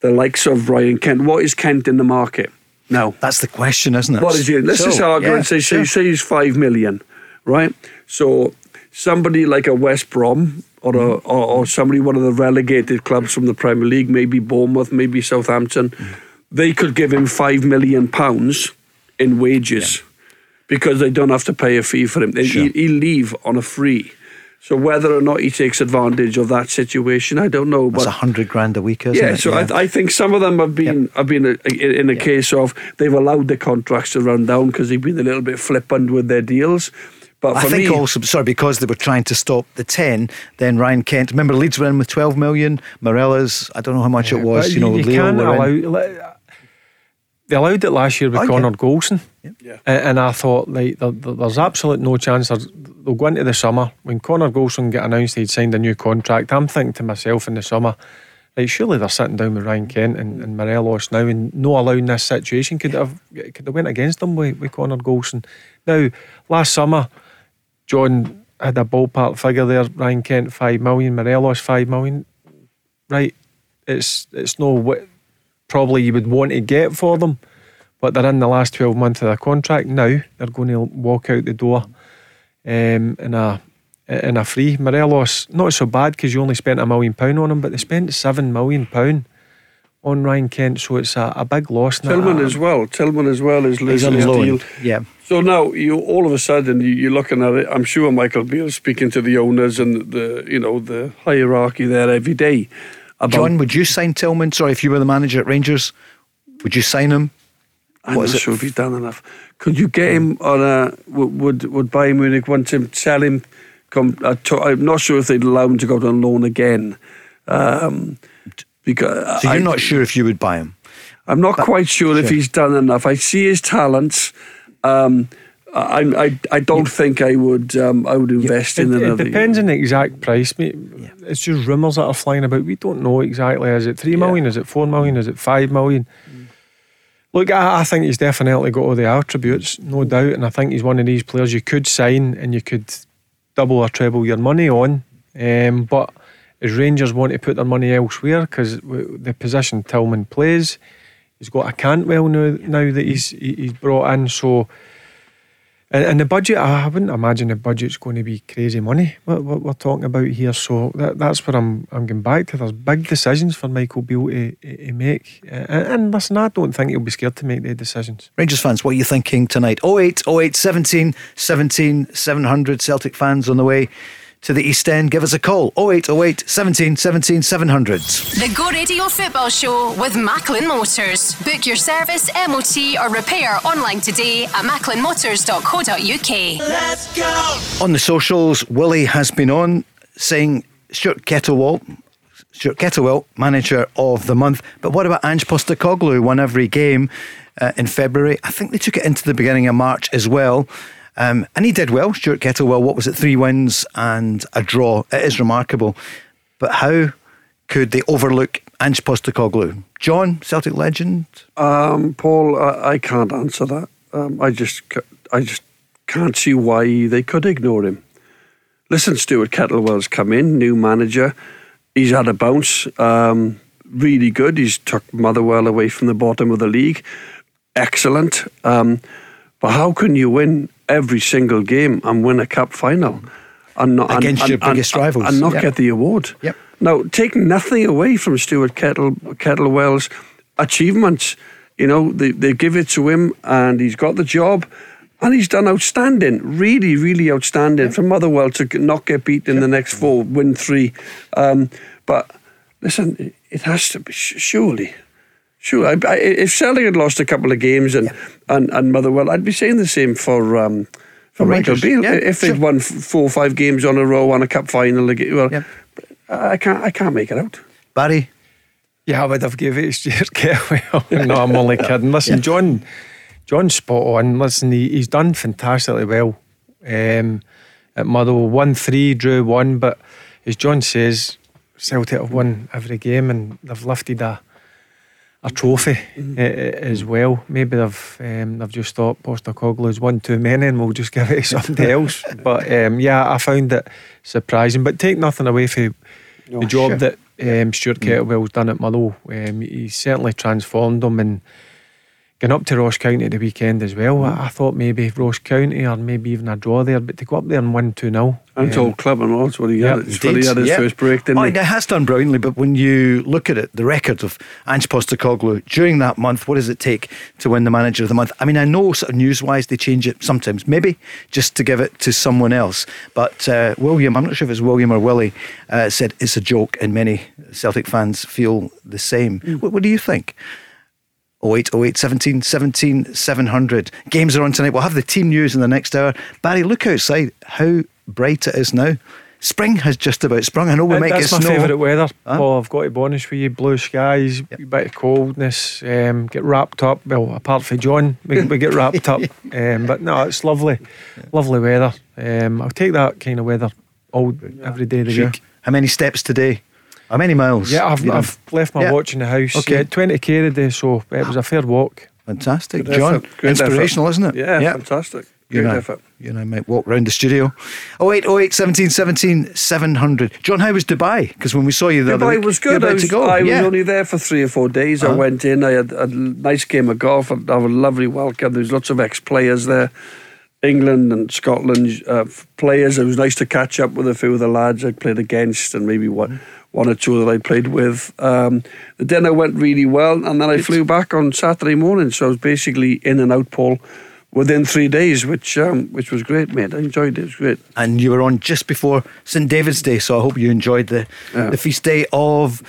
the likes of Ryan Kent. What is Kent in the market? No. That's the question, isn't it? What is he? Let's so, just argue yeah, and say, say, say he's five million, right? So somebody like a West Brom or, a, mm. or, or, somebody, one of the relegated clubs from the Premier League, maybe Bournemouth, maybe Southampton, mm. they could give him five million pounds in wages yeah. because they don't have to pay a fee for him. Sure. He, he'll leave on a free. So whether or not he takes advantage of that situation, I don't know. That's a hundred grand a week, isn't yeah, it? So yeah, so I, I, think some of them have been yep. have been uh, a, in a yep. case of they've allowed the contracts to run down because they've been a little bit flippant with their deals. But I think me, also, sorry, because they were trying to stop the 10, then Ryan Kent, remember Leeds were in with 12 million, Morelos, I don't know how much yeah, it was, you know, you Leo allow, they allowed it last year with oh, Connor yeah. Goldson. Yeah. And, I thought, like, there, there's absolute no chance they'll go into the summer. When Connor Goldson get announced he'd signed a new contract, I'm thinking to myself in the summer, like, surely they're sitting down with Ryan Kent and, and Morelos now and no allowing this situation. Could have could have went against them with, with Connor Goldson. Now, last summer, John had a ballpark figure there, Ryan Kent, 5 million, Morelos, 5 million. Right, it's it's no what probably you would want to get for them, but they're in the last twelve months of their contract now. They're going to walk out the door um, in a in a free. Morelos not so bad because you only spent a million pound on him, but they spent seven million pound on Ryan Kent, so it's a, a big loss. Now. Tillman as well. Tillman as well is losing his deal. Yeah. So now you all of a sudden you, you're looking at it. I'm sure Michael Beale speaking to the owners and the you know the hierarchy there every day. About John, would you sign Tillman? Sorry, if you were the manager at Rangers, would you sign him? I'm What not is it? sure if he's done enough. Could you get him on a would would, would Bayern Munich want him sell him? Come, uh, to, I'm not sure if they'd allow him to go on loan again. Um, because So you're I- not sure if you would buy him? I'm not quite sure if he's done enough. I see his talents. Um, I, I I don't think I would um, I would invest It, in it another. depends on the exact price, mate. Yeah. It's just rumours that are flying about. We don't know exactly. Is it three million? Is it four million? Is it five million? Look, I, I think he's definitely got all the attributes, no doubt, and I think he's one of these players you could sign and you could double or treble your money on. Um, but as Rangers want to put their money elsewhere because the position Tillman plays, he's got a Cantwell now, now that he's he- he's brought in. So, and, the budget, I wouldn't imagine the budget's going to be crazy money. What, what we're talking about here, so that, that's what I'm I'm going back to. There's big decisions for Michael Beale to, to make, and, and listen, I don't think he'll be scared to make the decisions. Rangers fans, what are you thinking tonight? 08 08 17 17 700 Celtic fans on the way to the East End. Give us a call 08 08 17 17 700. The Go Radio Football Show with Macklin Motors. Book your service, MOT, or repair online today at macklinmotors.co.uk. Let's go! On the socials, Willie has been on saying Stuart Kettlewell, Stuart Kettlewell, manager of the month. But what about Ange Postecoglou? Won every game uh, in February. I think they took it into the beginning of March as well. Um, and he did well. Stuart Kettlewell, what was it? Three wins and a draw. It is remarkable. But how could they overlook Ange Postecoglou? John, Celtic legend. Um, Paul, I, I can't answer that. Um, I just, I just can't see why they could ignore him. Listen, Stuart Kettlewell's come in, new manager. He's had a bounce, um, really good. He's took Motherwell away from the bottom of the league, excellent. Um, but how can you win every single game and win a cup final and not Against and, your and- biggest and- rivals, and not yep. get the award? Yep. Now, take nothing away from Stuart Kettle Kettlewell's achievements. You know, they, they give it to him and he's got the job and he's done outstanding, really, really outstanding for Motherwell to not get beat in the next four, win three. Um, but listen, it has to be, surely. Sure, I, I, if Celtic had lost a couple of games and, and, and Motherwell, I'd be saying the same for um, for For Michael Rangers, Beale. yeah, if they'd sure. won four or five games on a row on a cup final, like, well, I can't I can't make it out. Barry? Yeah, I would have given it to Stuart Kettlewell. no, I'm only kidding. Listen, John, John's spot on. Listen, he, he's done fantastically well um, at Motherwell. Won three, drew one, but as John says, Celtic have won every game and they've lifted a a trophy Mm-hmm. uh, uh, as well. Maybe they've um, they've just thought Postecoglou's one too many and we'll just give it to somebody else. But um, yeah, I found it surprising. But take nothing away from No, the job that um, Stuart Kettlewell's done at Motherwell. Um, he certainly transformed them and going up to Ross County at the weekend as well. I, I thought maybe Ross County or maybe even a draw there, but to go up there and win 2 0. And it's all club and all. It's what he Yeah, had. It's what he had his yeah. first break, didn't Oh, he? It has done brilliantly, but when you look at it, the record of Ange Postecoglou during that month, what does it take to win the manager of the month? I mean, I know sort of news-wise they change it sometimes, maybe just to give it to someone else. But uh, William, I'm not sure if it's William or Willie, uh, said it's a joke, and many Celtic fans feel the same. What, what do you think? 08, 08, 17, 17, 700. Games are on tonight. We'll have the team news in the next hour. Barry, look outside how bright it is now. Spring has just about sprung. I know we Uh, might That's my favourite weather. Huh? Paul, I've got to be honest with you. Blue skies, a bit of coldness, um, get wrapped up. Well, apart from John, we, we get wrapped up. Um, but no, it's lovely, lovely weather. Um, I'll take that kind of weather all every day of the Sure. week. How many steps today? How many miles? Yeah, I've, I've left my Yeah. watch in the house. Okay. Yeah, 20k a day, so it was a fair walk. Fantastic. Good John, effort, inspirational, effort. isn't it? Yeah, fantastic. Good Great man. effort. You and I might walk round the studio. 08, 08, 17, 17, 700. John, how was Dubai? Because when we saw you the other Dubai week, was good. about I, was, to go. I yeah. was only there for three or four days. I Uh-huh. went in. I had a nice game of golf. I had a lovely welcome. There was lots of ex-players there, England and Scotland uh, players. It was nice to catch up with a few of the lads I played against, and maybe one, one or two that I played with. Um, the dinner went really well, and then I flew back on Saturday morning. So I was basically in and out, Paul, within three days, which um, which was great, mate. I enjoyed it. It was great. and you were on just before St David's Day, so I hope you enjoyed the the feast day of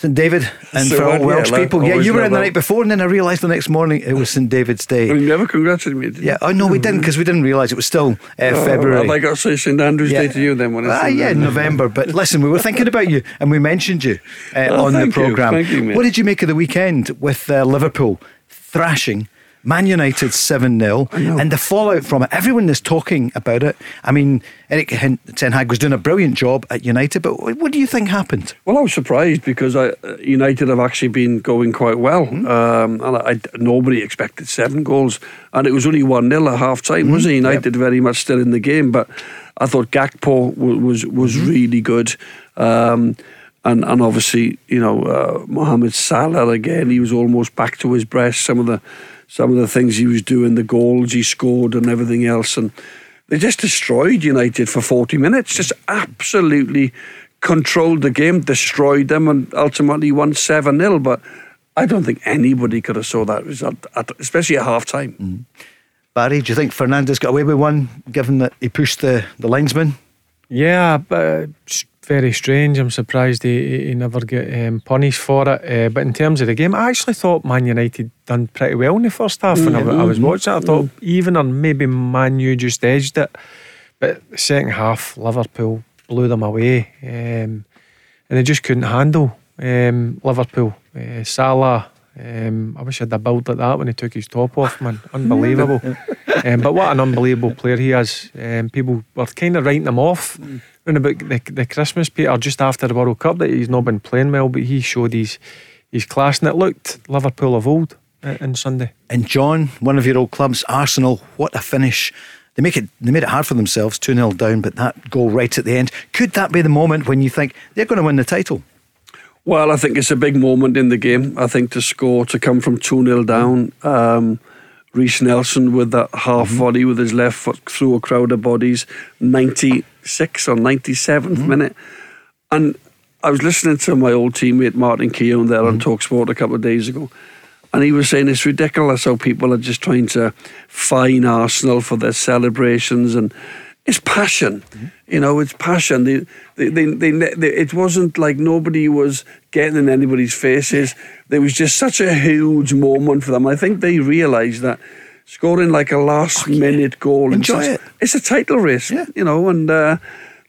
St David. And So for all what, yeah, Welsh people, yeah, you were in the that. night before, and then I realised the next morning it was St David's Day. You never congratulated me. Yeah, oh no, we didn't because we didn't realise it was still uh, Oh, February. Have I got to say St Andrew's Yeah. Day to you then? When it's Ah, yeah, November. But listen, we were thinking about you and we mentioned you uh, Oh, on the you. programme. You, what did you make of the weekend with uh, Liverpool thrashing Man United 7 0 and the fallout from it? Everyone is talking about it. I mean, Erik ten Hag was doing a brilliant job at United, but what do you think happened? Well, I was surprised because I, uh, United have actually been going quite well, Mm-hmm. um, and I, nobody expected seven goals, and it was only one 0 at half time, Mm-hmm. wasn't it? United very much still in the game, but I thought Gakpo was was, was Mm-hmm. really good. Um, and, and obviously, you know, uh, Mohamed Salah again. He was almost back to his breast. Some of the, some of the things he was doing, the goals he scored, and everything else, and they just destroyed United for 40 minutes. Just absolutely controlled the game, destroyed them, and ultimately won 7 0. But I don't think anybody could have saw that result, at, especially at half time. Mm-hmm. Barry, do you think Fernandes got away with one given that he pushed the, the linesman? Yeah, but it's very strange. I'm surprised he, he- never get um, punished for it. Uh, but in terms of the game, I actually thought Man United done pretty well in the first half. And I, wa- I was Mm-hmm. Mhm. watching it, I thought even or maybe Man U just edged it. But the second half, Liverpool blew them away. Um, and they just couldn't handle um, Liverpool. Uh, Salah, um, I wish I had a build like that when he took his top off, man. Unbelievable. um, but what an unbelievable player he is. Um, people were kind of writing him off round about the, the Christmas, Peter, just after the World Cup, that he's not been playing well, but he showed his, his class and it looked Liverpool of old uh, on Sunday. And John, one of your old clubs, Arsenal, what a finish. They make it they made it hard for themselves, 2 0 down, but that goal right at the end. Could that be the moment when you think they're going to win the title? Well, I think it's a big moment in the game. I think to score, to come from 2 0 down, um, Reiss Nelson with that half mm-hmm. volley with his left foot through a crowd of bodies, 96 or 97th mm-hmm. minute. And I was listening to my old teammate Martin Keown there on mm-hmm. Talksport a couple of days ago. And he was saying it's ridiculous how people are just trying to fine Arsenal for their celebrations and it's passion. You know, it's passion. They, they, they, they, they, it wasn't like nobody was getting in anybody's faces. There was just such a huge moment for them. I think they realised that scoring like a last minute goal. Enjoy it's, it. It's a title race, you know, and uh,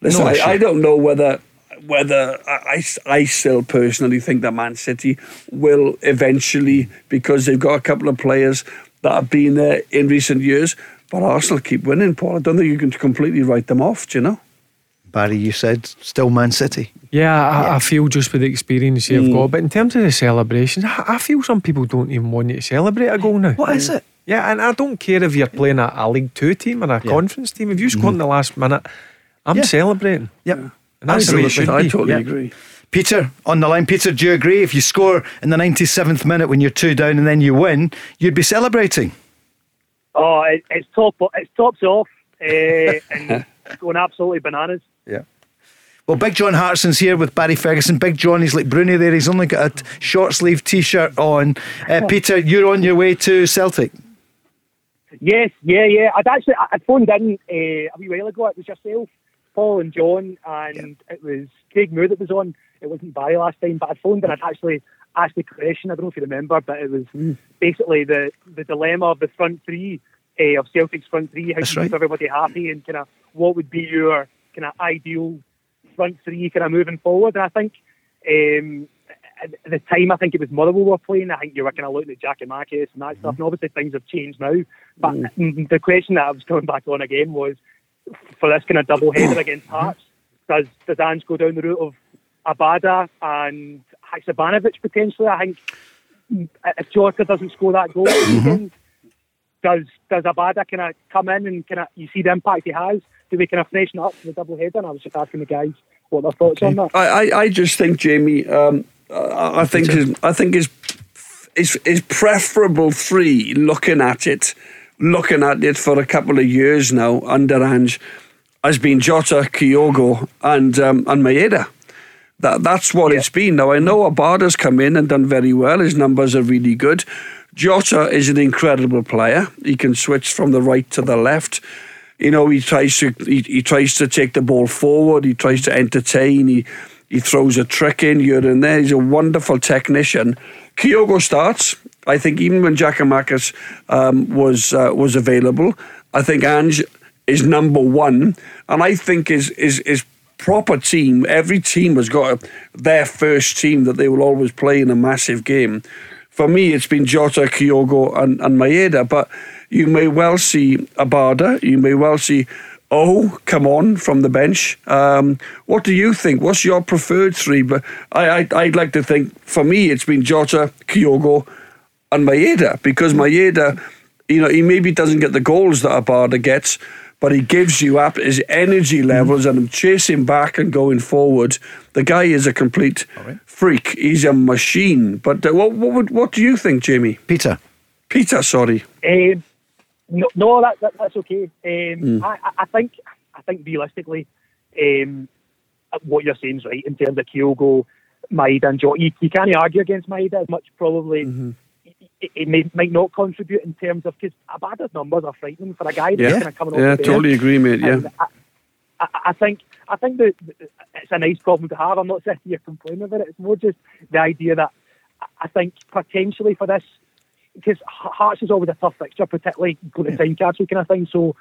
listen, No I. I don't know whether whether I, I still personally think that Man City will eventually, because they've got a couple of players that have been there in recent years, but Arsenal keep winning, Paul. I don't think you can completely write them off, do you know? Barry, you said still Man City. Yeah, I, I feel just with the experience you've Mm. got. But in terms of the celebrations, I, I feel some people don't even want you to celebrate a goal now. What is it? Yeah, and I don't care if you're playing a, a League Two team or a conference team. If you score in the last minute, I'm Mm-hmm. Yeah. celebrating. Yep. And that's the way it should I be. totally Yeah. agree. Peter, on the line. Peter, do you agree? If you score in the 97th minute when you're two down and then you win, you'd be celebrating. Oh, it, it's top. It's tops off, uh, and going absolutely bananas. Yeah. Well, Big John Hartson's here with Barry Ferguson. Big John, he's like Bruni there. He's only got a short sleeve t shirt on. Uh, Peter, you're on your way to Celtic. Yes, yeah, yeah. I'd actually I- I'd phoned in uh, a wee while ago. It was yourself, Paul, and John, and it was Craig Moore that was on. It wasn't Barry last time, but I'd phoned and I'd actually asked the question. I don't know if you remember, but it was basically the the dilemma of the front three uh, of Celtic's front three. How That's to keep everybody happy and kind of what would be your kind of ideal front three kind of moving forward. And I think um, at the time, I think it was Motherwell were playing. I think you were kind of looking at Jack and Marcus and that stuff. And obviously things have changed now. But mm, the question that I was coming back on again was for this kind of double header against Hearts, does does Ange go down the route of Abada and Haksabanovic potentially? I think if Jota doesn't score that goal, this weekend, does does Abada kind of come in and kind of you see the impact he has? Do we kind of freshen up for the double header? And I was just asking the guys what their thoughts on that. I, I, I just think Jamie. Um, I, I think his, I think is is is preferable three. Looking at it, looking at it for a couple of years now under Ange, has been Jota, Kyogo, and um, and Maeda. That that's what yeah. it's been. Now I know Abada's come in and done very well. His numbers are really good. Jota is an incredible player. He can switch from the right to the left. You know, he tries to he, he tries to take the ball forward. He tries to entertain. He he throws a trick in here and there. He's a wonderful technician. Kyogo starts. I think even when Giakoumakis um, was uh, was available, I think Ange is number one, and I think is is is proper team. Every team has got their first team that they will always play in a massive game. For me, it's been Jota, Kyogo, and, and Maeda. But you may well see Abada. You may well see Oh, come on from the bench. Um, what do you think? What's your preferred three? But I, I, would like to think for me it's been Jota, Kyogo, and Maeda because Maeda, you know, he maybe doesn't get the goals that Abada gets, but he gives you up his energy levels and him chasing back and going forward. The guy is a complete right. freak. He's a machine. But uh, what what would, what do you think, Jamie? Peter. Peter, sorry. Um, no, no that, that, that's okay. Um, mm. I, I think I think realistically, um, what you're saying is right in terms of Kyogo, Maeda, and Jota. You, you can't argue against Maeda as much. Probably mm-hmm it, it may, might not contribute in terms of because Abada's numbers are frightening for a guy that's yeah. kind of coming yeah, off Yeah, totally agree, mate. Yeah. I, I, I, think I think that it's a nice problem to have. I'm not sitting here complaining about it. It's more just the idea that I think potentially for this because Hearts is always a tough fixture, particularly going to Tynecastle kind of thing. So.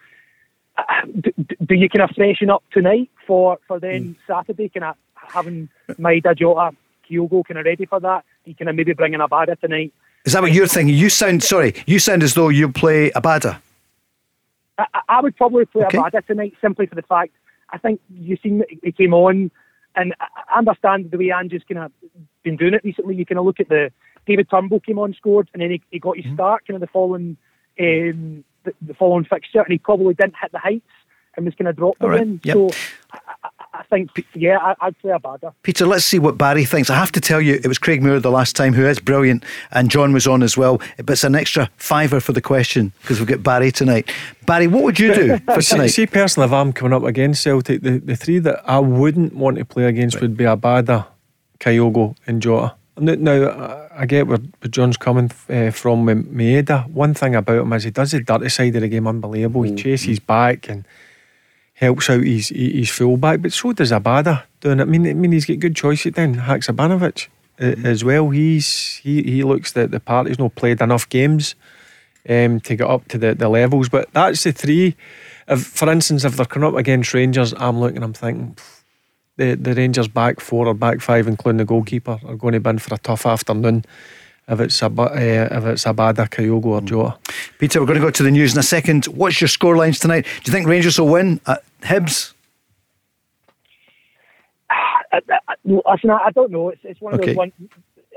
Uh, do, do, you kind of freshen up tonight for, for then mm. Saturday, kind of having Maeda, Jota, Kyogo kind of ready for that? You kind of maybe bring in Abada tonight is that what you're thinking? You sound sorry. You sound as though you play Abada. I, I would probably play okay. Abada tonight simply for the fact I think you seen he came on, and I understand the way Ange's kind of been doing it recently. You kind of look at the David Turnbull came on, scored, and then he, he got his mm-hmm. start kind of the following um, the, the following fixture, and he probably didn't hit the heights and was kind of dropped them right. in. Yep. So I, I think, yeah, I, would play Abada. Peter, let's see what Barry thinks. I have to tell you, it was Craig Moore the last time, who is brilliant, and John was on as well. But it's an extra fiver for the question because we've got Barry tonight. Barry, what would you do for tonight? See, personally, if I'm coming up against Celtic, the, the three that I wouldn't want to play against right. would be Abada, Kyogo, and Jota. Now, I get where, John's coming uh, from Maeda. One thing about him is he does the dirty side of the game unbelievable. He mm. chases back and helps out his his fullback, but so does Abada doing it. I mean, I mean he's got good choices then. Haksabanovic mm-hmm. as well. He's he he looks that the part. He's not played enough games um, to get up to the, the levels. But that's the three. If, for instance, if they're coming up against Rangers, I'm looking. I'm thinking. The, the Rangers back four or back five, including the goalkeeper, are going to be in for a tough afternoon if it's a uh, if it's Abada, Kyogo, or Jota. Peter, we're going to go to the news in a second. What's your score lines tonight? Do you think Rangers will win at Hibs? Listen, I don't know. It's, it's one of okay. those it's,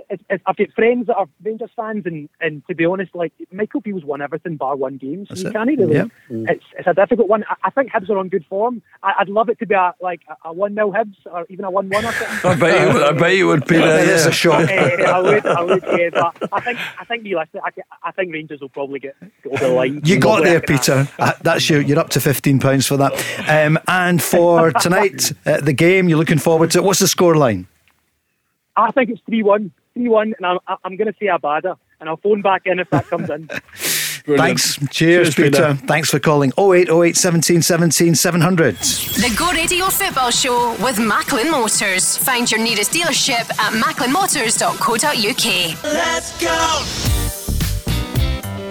I've got friends that are Rangers fans, and, and to be honest, like Michael Beale's won everything bar one game, so That's you can't really. Yeah. It's it's a difficult one. I, I, think Hibs are on good form. I, would love it to be a like a one 0 Hibs or even a one one or something. I bet you. Would, I bet you would be there. There's a shot. uh, I would. I would. Yeah, but I think I think realistically, I, I think Rangers will probably get, get over the line. You got there, Peter. Uh, that's you. You're up to fifteen pounds for that. Um, and for tonight, uh, the game you're looking forward to. What's the score line? I think it's three one. 3 1, and I'm, I'm going to say Abada, and I'll phone back in if that comes in. Thanks. Cheers, Cheers Peter. Peter. Thanks for calling 0808 17 17 700. The Go Radio Football Show with Macklin Motors. Find your nearest dealership at macklinmotors.co.uk. Let's go!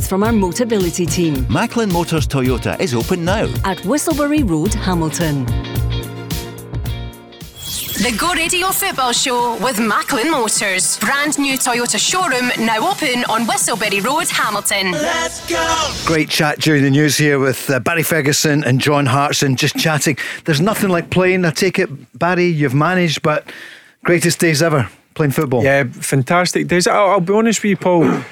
choice from our Motability team. Macklin Motors Toyota is open now. At Whistleberry Road, Hamilton. The Go Radio Football Show with Macklin Motors. Brand new Toyota showroom now open on Whistleberry Road, Hamilton. Let's go! Great chat during the news here with uh, Barry Ferguson and John Hartson just chatting. There's nothing like playing. I take it, Barry, you've managed, but greatest days ever playing football. Yeah, fantastic days. I'll, I'll be honest with you, Paul.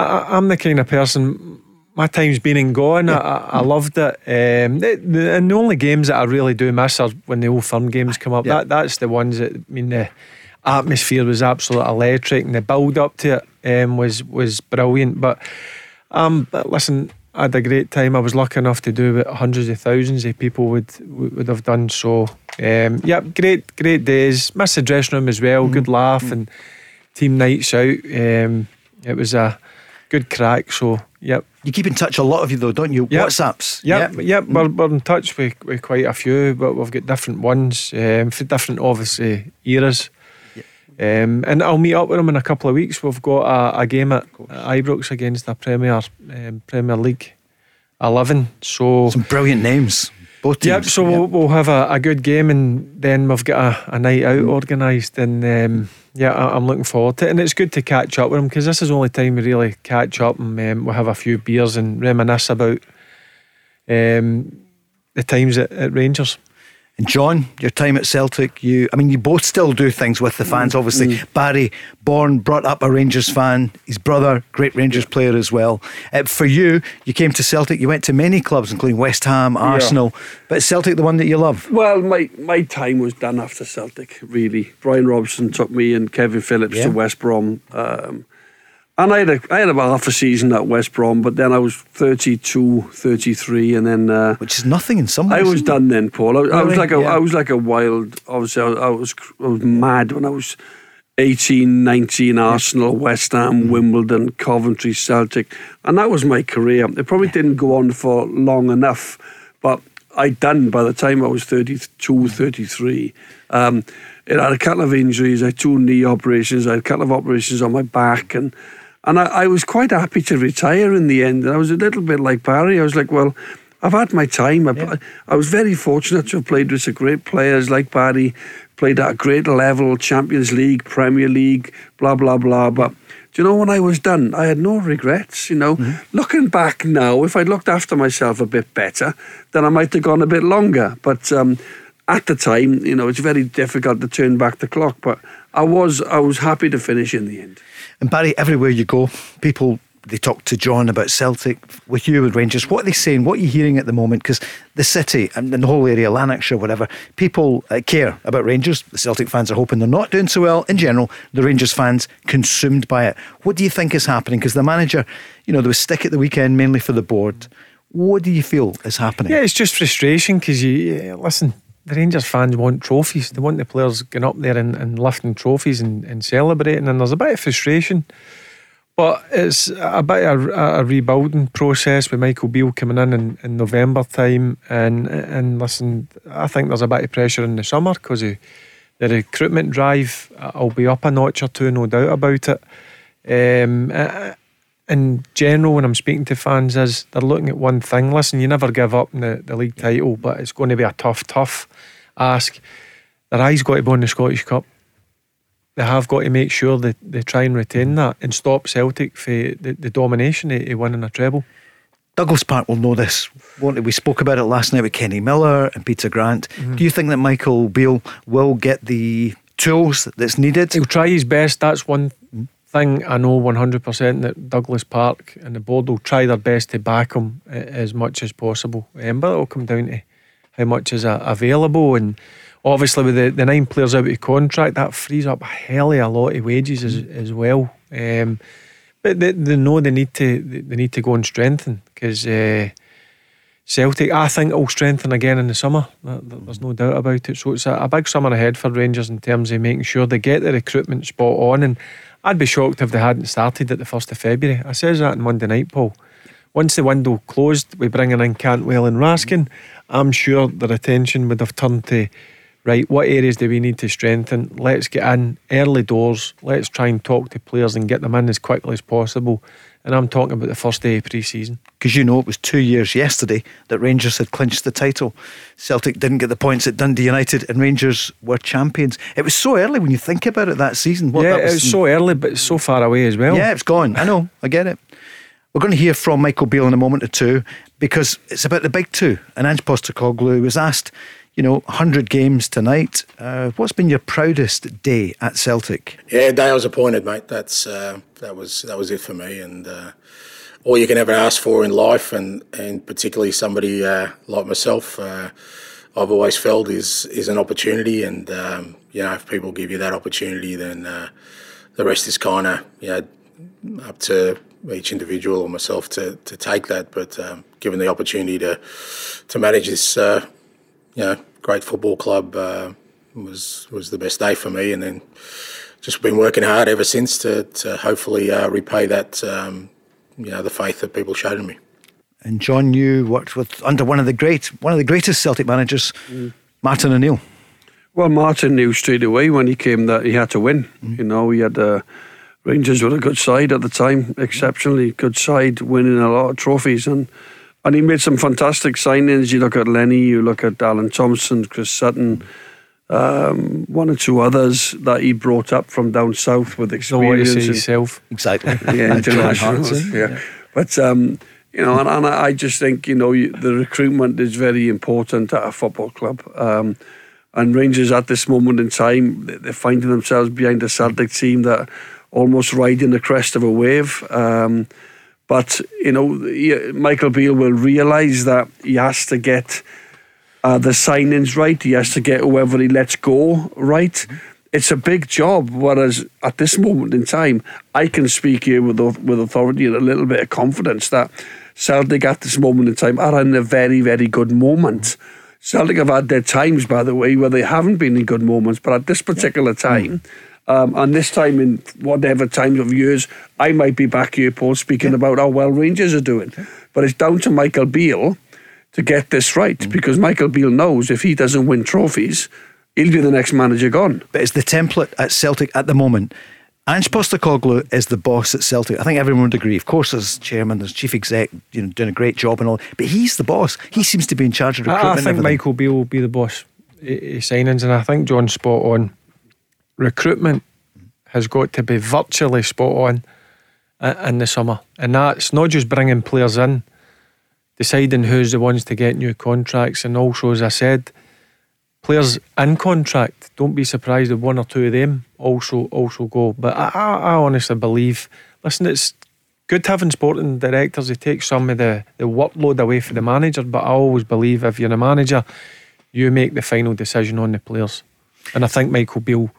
I, am the kind of person my time's been and gone. Yeah. I, I, loved it. Um, the, the, and the only games that I really do miss are when the old firm games come up. Yeah. That that's the ones that I mean the atmosphere was absolutely electric and the build up to it um, was was brilliant. But um, but listen, I had a great time. I was lucky enough to do it. Hundreds of thousands of people would would have done so. Um, yeah, great great days. Miss the dressing room as well. Mm. Good laugh mm. and team nights out. Um, it was a good crack. So yep. You keep in touch a lot of you though, don't you? Yep. WhatsApps. Yep, yep. yep. We're, we're in touch with, with quite a few, but we've got different ones um, for different obviously eras. Um, and I'll meet up with them in a couple of weeks. We've got a, a game at, at Ibrox against the Premier um, Premier League eleven. So some brilliant names. Both teams. Yep. So yep. We'll, we'll, have a, a, good game, and then we've got a, a night out organised, and um, yeah, I, am looking forward to it. And it's good to catch up with him because this is the only time we really catch up and um, we'll have a few beers and reminisce about um, the times at, at Rangers. And John, your time at Celtic, you I mean you both still do things with the fans, mm. obviously. Mm. Barry, born, brought up a Rangers fan, his brother, great Rangers yeah. player as well. Uh, for you, you came to Celtic, you went to many clubs, including West Ham, Arsenal, yeah. but Celtic the one that you love? Well, my, my time was done after Celtic, really. Brian Robson took me and Kevin Phillips yeah. to West Brom. Um, and I had, a, I had about half a season at West Brom, but then I was 32, 33, and then uh, which is nothing in some ways. I was done then, Paul. I, really? I was like a, yeah. I was like a wild. Obviously, I was, I was, I was mad when I was 18, 19. Arsenal, West Ham, mm. Wimbledon, Coventry, Celtic, and that was my career. It probably didn't go on for long enough, but I'd done by the time I was 32, 33. Um, it had a couple of injuries. I had two knee operations. I had a couple of operations on my back, and and I, I, was quite happy to retire in the end. And I was a little bit like Barry. I was like, well, I've had my time. I, yeah. I was very fortunate to have played with some great players like Barry, played at a great level, Champions League, Premier League, blah, blah, blah. But do you know, when I was done, I had no regrets. You know, mm-hmm. looking back now, if I'd looked after myself a bit better, then I might have gone a bit longer. But um, at the time, you know, it's very difficult to turn back the clock. But I was, I was happy to finish in the end. And Barry, everywhere you go, people they talk to John about Celtic with you with Rangers. What are they saying? What are you hearing at the moment? Because the city and the whole area, Lanarkshire, whatever, people uh, care about Rangers. The Celtic fans are hoping they're not doing so well. In general, the Rangers fans consumed by it. What do you think is happening? Because the manager, you know, there was stick at the weekend mainly for the board. What do you feel is happening? Yeah, it's just frustration because you yeah, listen the Rangers fans want trophies. They want the players going up there and, and lifting trophies and, and, celebrating. And there's a bit of frustration. But it's a bit of a, a rebuilding process with Michael Beale coming in, in in, November time. And and listen, I think there's a bit of pressure in the summer because the recruitment drive will be up a notch or two, no doubt about it. Um, in general, when I'm speaking to fans, is they're looking at one thing. Listen, you never give up in the, the league title, but it's going to be a tough, tough ask. Their eyes got to be on the Scottish Cup. They have got to make sure that they try and retain that and stop Celtic for the, the domination of, of winning a treble. Douglas Park will know this, won't it? We spoke about it last night with Kenny Miller and Peter Grant. Mm-hmm. Do you think that Michael Beale will get the tools that's needed? He'll try his best. That's one thing I know 100% that Douglas Park and the board will try their best to back him as much as possible. Um, but it'll come down to how much is available. And obviously, with the, the nine players out of contract, that frees up a hell of a lot of wages as, as well. Um, but they, they know they need to they need to go and strengthen because uh, Celtic, I think, will strengthen again in the summer. There's no doubt about it. So it's a, a big summer ahead for Rangers in terms of making sure they get the recruitment spot on and I'd be shocked if they hadn't started at the 1st of February. I says that on Monday night, Paul. Once the window closed, we bringing in Cantwell and Raskin, I'm sure their attention would have turned to right, what areas do we need to strengthen? Let's get in early doors. Let's try and talk to players and get them in as quickly as possible. And I'm talking about the first day of pre season. Because you know, it was two years yesterday that Rangers had clinched the title. Celtic didn't get the points at Dundee United, and Rangers were champions. It was so early when you think about it that season. What, yeah, that was, it was so early, but so far away as well. Yeah, it's gone. I know, I get it. We're going to hear from Michael Beale in a moment or two because it's about the big two. And Ange Postecoglou was asked you know, 100 games tonight. Uh, what's been your proudest day at Celtic? Yeah, day I was appointed, mate. That's uh, that was that was it for me, and uh, all you can ever ask for in life, and and particularly somebody uh, like myself. Uh, I've always felt is is an opportunity, and um, you know if people give you that opportunity, then uh, the rest is kind of you know up to each individual or myself to, to take that. But um, given the opportunity to to manage this, uh, you know, great football club uh, was was the best day for me, and then just been working hard ever since to to hopefully uh, repay that um, you know the faith that people showed in me. And John, you worked with under one of the great one of the greatest Celtic managers, mm. Martin O'Neill. Well, Martin knew straight away when he came that he had to win. Mm. You know, he had uh, Rangers were a good side at the time, exceptionally good side, winning a lot of trophies and and he made some fantastic signings. You look at Lenny, you look at Alan Thompson, Chris Sutton, um, one or two others that he brought up from down south with experience. So himself. Exactly. Yeah, international. Yeah. yeah. But, um, you know, and, and, I just think, you know, the recruitment is very important at a football club. Um, and Rangers at this moment in time, they're finding themselves behind a Celtic team that almost riding the crest of a wave. Um, but, you know, Michael Beale will realise that he has to get uh, the signings right. He has to get whoever he lets go right. It's a big job. Whereas at this moment in time, I can speak here with, with authority and a little bit of confidence that Celtic at this moment in time are in a very, very good moment. Celtic have had their times, by the way, where they haven't been in good moments, but at this particular time, um, and this time in whatever times of years, I might be back here, Paul, speaking yeah. about how well Rangers are doing. But it's down to Michael Beale to get this right mm. because Michael Beale knows if he doesn't win trophies, he'll be the next manager gone. But it's the template at Celtic at the moment. Ange Postecoglou is the boss at Celtic. I think everyone would agree. Of course, as chairman, as chief exec, you know, doing a great job and all. But he's the boss. He seems to be in charge of recruitment. I, think Michael Beale will be the boss. Signings, and I think John's spot on recruitment has got to be virtually spot on in the summer. And that's not just bringing players in, deciding who's the ones to get new contracts, and also, as I said, players in contract. Don't be surprised if one or two of them also also go. But I, I, honestly believe. Listen, it's good having sporting directors. They take some of the, the workload away from the manager. But I always believe if you're a manager, you make the final decision on the players. And I think Michael Beale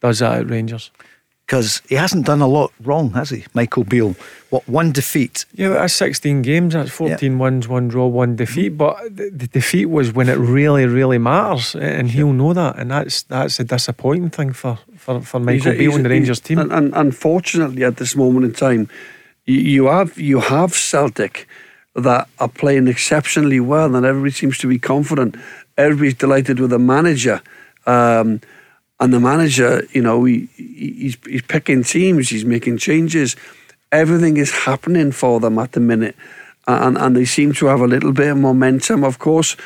does that at Rangers. Because he hasn't done a lot wrong, has he, Michael Beale? What, one defeat? Yeah, that's 16 games. That's 14 yeah. wins, one draw, one defeat. But the, the, defeat was when it really, really matters. And he'll know that. And that's that's a disappointing thing for, for, for Michael he's Beale and the Rangers team. And, and, unfortunately, at this moment in time, you, you have you have Celtic that are playing exceptionally well and everybody seems to be confident. Everybody's delighted with the manager. Um, and the manager, you know, he, he's, he's picking teams, he's making changes. Everything is happening for them at the minute. And, and they seem to have a little bit of momentum. Of course,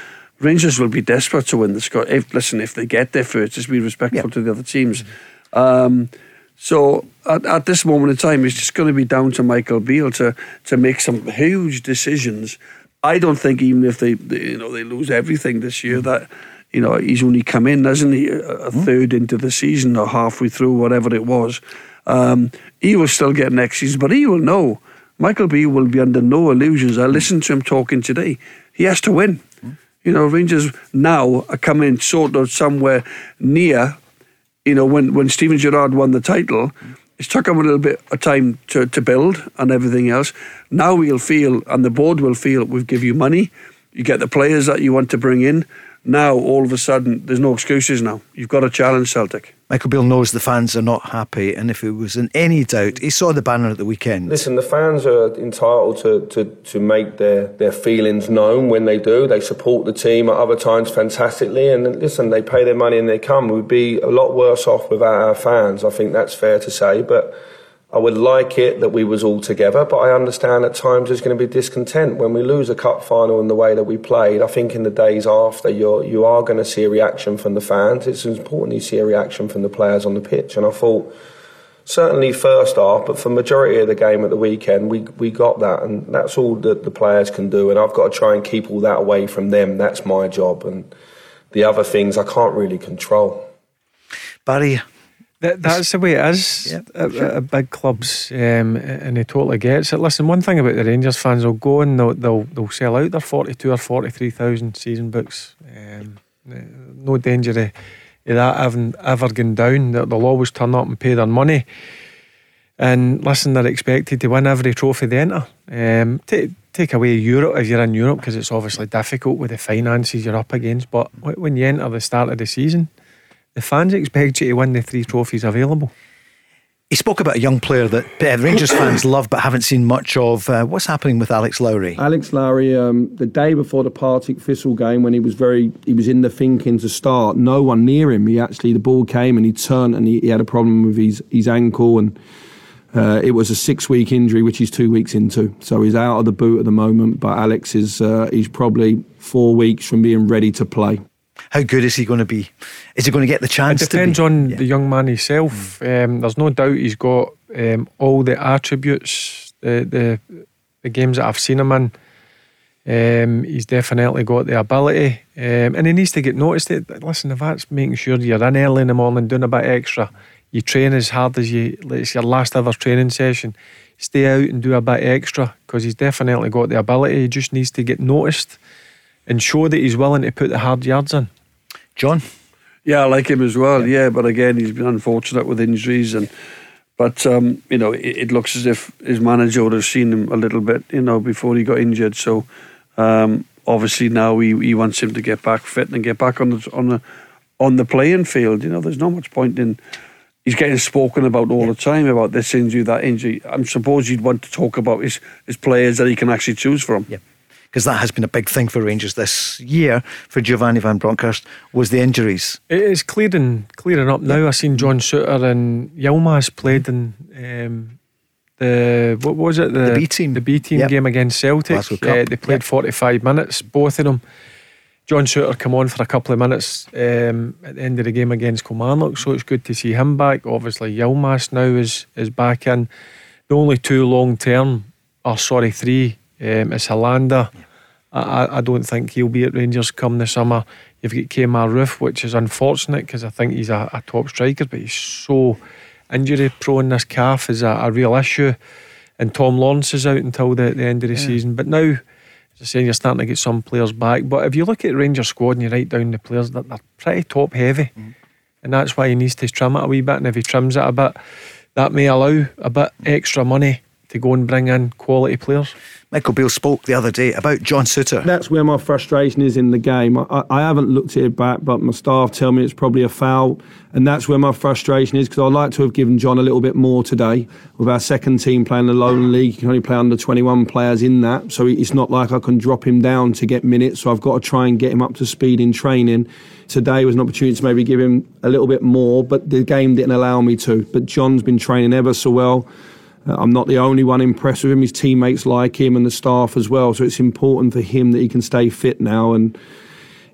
Rangers will be desperate to win the Scott. If, listen, if they get there first, just be respectful yeah. to the other teams. Um, so at, at, this moment in time, it's just going to be down to Michael Beale to to make some huge decisions. I don't think even if they, they you know they lose everything this year that you know, he's only come in, hasn't he, a hmm. third into the season or halfway through, whatever it was. Um, he will still get next season, but he will know. Michael B will be under no illusions. I listened to him talking today. He has to win. Hmm. You know, Rangers now are coming sort of somewhere near, you know, when, when Steven Gerrard won the title, hmm. it's took him a little bit of time to, to build and everything else. Now we'll feel, and the board will feel, we've give you money, you get the players that you want to bring in, now all of a sudden there's no excuses now. You've got to challenge Celtic. Michael Beale knows the fans are not happy, and if it was in any doubt, he saw the banner at the weekend. Listen, the fans are entitled to, to, to make their, their feelings known when they do. They support the team at other times fantastically, and listen, they pay their money and they come. We'd be a lot worse off without our fans. I think that's fair to say, but I would like it that we was all together, but I understand at times there's going to be discontent when we lose a cup final in the way that we played. I think in the days after, you're you are going to see a reaction from the fans. It's important you see a reaction from the players on the pitch, and I thought certainly first half, but for majority of the game at the weekend, we we got that, and that's all that the players can do. And I've got to try and keep all that away from them. That's my job, and the other things I can't really control. Barry, that, that's the way it is Yep, at, sure. at big clubs, um, and he totally gets it. Listen, one thing about the Rangers fans, they'll go and they'll they'll, they'll sell out their forty-two or forty-three thousand season books. Um, no danger of, that ever, ever going down. They'll they'll always turn up and pay their money. And listen, they're expected to win every trophy they enter. Um, take, take away Europe if you're in Europe because it's obviously difficult with the finances you're up against. But when you enter the start of the season, the fans expect you to win the three trophies available. he spoke about a young player that Rangers fans love but haven't seen much of. Uh, what's happening with Alex Lowry? Alex Lowry, um, the day before the Partick Thistle game, when he was very, he was in the thinking to start. No one near him. He actually, the ball came and he turned and he, he had a problem with his his ankle and. Uh, it was a six-week injury, which he's two weeks into, so he's out of the boot at the moment. But Alex is uh, he's probably four weeks from being ready to play. How good is he going to be? Is he going to get the chance? It depends on the young man himself. Um, there's no doubt he's got um, all the attributes, the, the the games that I've seen him in. Um, he's definitely got the ability, um, and he needs to get noticed. It listen, if that's making sure you're in early in the morning, doing a bit extra, you train as hard as you. It's your last ever training session. Stay out and do a bit extra because he's definitely got the ability. He just needs to get noticed and show that he's willing to put the hard yards in. John. Yeah, I like him as well. Yeah, but again, he's been unfortunate with injuries, and but um, you know, it, it looks as if his manager would have seen him a little bit, you know, before he got injured. So um, obviously now he, he wants him to get back fit and get back on the on the on the playing field. You know, there's not much point in. He's getting spoken about all the time about this injury, that injury. I'm suppose you'd want to talk about his, his players that he can actually choose from. Yeah. Because that has been a big thing for Rangers this year for Giovanni Van Bronckhorst was the injuries. It is clearing clearing up now. I've seen John Souttar and Yilmaz played in um, the what was it the, The B team. the B team Yep. game against Celtic. Uh, they played Yep. forty five minutes, both of them. John Souttar come on for a couple of minutes um, at the end of the game against Kilmarnock, so it's good to see him back. Obviously, Yilmaz now is is back in. The only two long term, or sorry, three um, is Helander. I, I- I don't think he'll be at Rangers come the summer. You've got Kemar Roofe, which is unfortunate because I think he's a, a top striker, but he's so injury prone. This calf is a, a real issue. And Tom Lawrence is out until the, the end of the season. But now, as I say, you're starting to get some players back. But if you look at Rangers squad and you write down the players, that they're pretty top heavy. And that's why he needs to trim it a wee bit. And if he trims it a bit, that may allow a bit extra money to go and bring in quality players. Michael Beale spoke the other day about John Souttar. That's where my frustration is in the game. I, I haven't looked at it back, but my staff tell me it's probably a foul, and that's where my frustration is because I'd like to have given John a little bit more today. With our second team playing the Lowland League, you can only play under 21 players in that, so it's not like I can drop him down to get minutes. So I've got to try and get him up to speed in training. Today was an opportunity to maybe give him a little bit more, but the game didn't allow me to. But John's been training ever so well. Uh, I'm not the only one impressed with him. His teammates like him and the staff as well. So it's important for him that he can stay fit now. And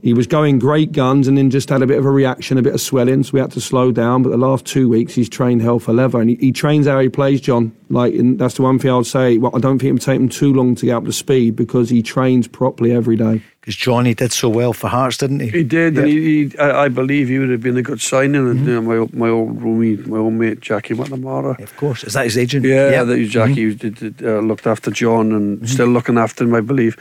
he was going great guns and then just had a bit of a reaction, a bit of swelling. So we had to slow down. But the last two weeks, he's trained hell for leather. And he, he trains how he plays, John. Like, and that's the one thing I would say. Well, I don't think it would take him too long to get up to speed because he trains properly every day. Because Johnny did so well for Hearts, didn't he? He did, and he, he I, I believe he would have been a good signing. And Mm-hmm. you know, my my old roomie, my old mate Jackie McNamara. Of course. Is that his agent? Yeah, Yeah. that was Jackie Mm-hmm. who did, did, uh, looked after John and still looking after him, I believe.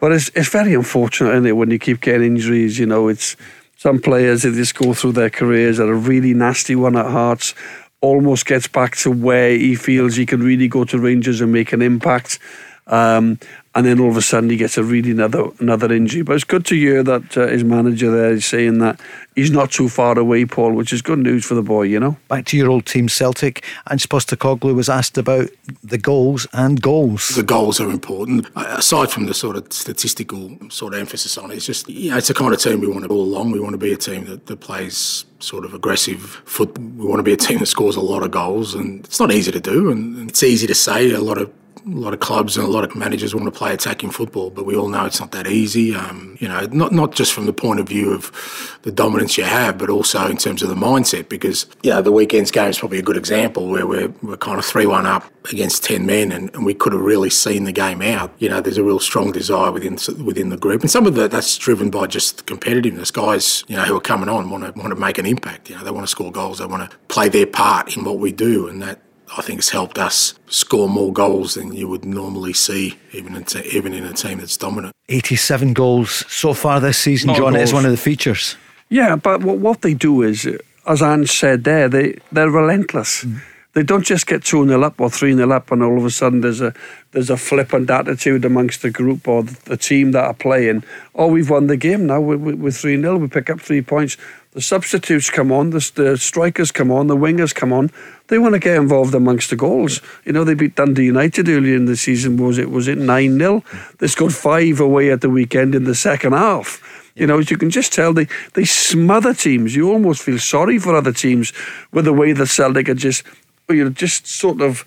But it's it's very unfortunate, isn't it, when you keep getting injuries. You know, it's some players that just go through their careers at a really nasty one at Hearts. Almost gets back to where he feels he can really go to Rangers and make an impact. Um, and then all of a sudden he gets a really another another injury. But it's good to hear that uh, his manager there is saying that he's not too far away, Paul, which is good news for the boy, you know. Back to your old team, Celtic. and Postecoglou was asked about the goals and goals. The goals are important. Aside from the sort of statistical sort of emphasis on it, it's just, you know, it's the kind of team we want to all along. We want to be a team that, that plays sort of aggressive foot. We want to be a team that scores a lot of goals, and it's not easy to do, and it's easy to say. A lot of a lot of clubs and a lot of managers want to play attacking football, but we all know it's not that easy. Um, you know, not not just from the point of view of the dominance you have, but also in terms of the mindset. Because you know, the weekend's game is probably a good example where we're we're kind of three one up against ten men, and, and we could have really seen the game out. You know, there's a real strong desire within within the group, and some of that that's driven by just competitiveness. Guys, you know, who are coming on want to want to make an impact. You know, they want to score goals, they want to play their part in what we do, and that I think it's helped us score more goals than you would normally see, even in, te- even in a team that's dominant. 87 goals so far this season, Not John. It is one of the features. Yeah, but what they do is, as Ange said there, they, they're relentless. Mm. They don't just get 2 0 up or 3 0 up and all of a sudden there's a there's a flippant attitude amongst the group or the, the team that are playing. Oh, we've won the game now. We're 3 0. We pick up three points. The substitutes come on, the, the strikers come on, the wingers come on. They want to get involved amongst the goals. You know, they beat Dundee United earlier in the season. Was it was it nine 0 They scored five away at the weekend in the second half. You know, as you can just tell, they, they smother teams. You almost feel sorry for other teams with the way that Celtic are just, you know, just sort of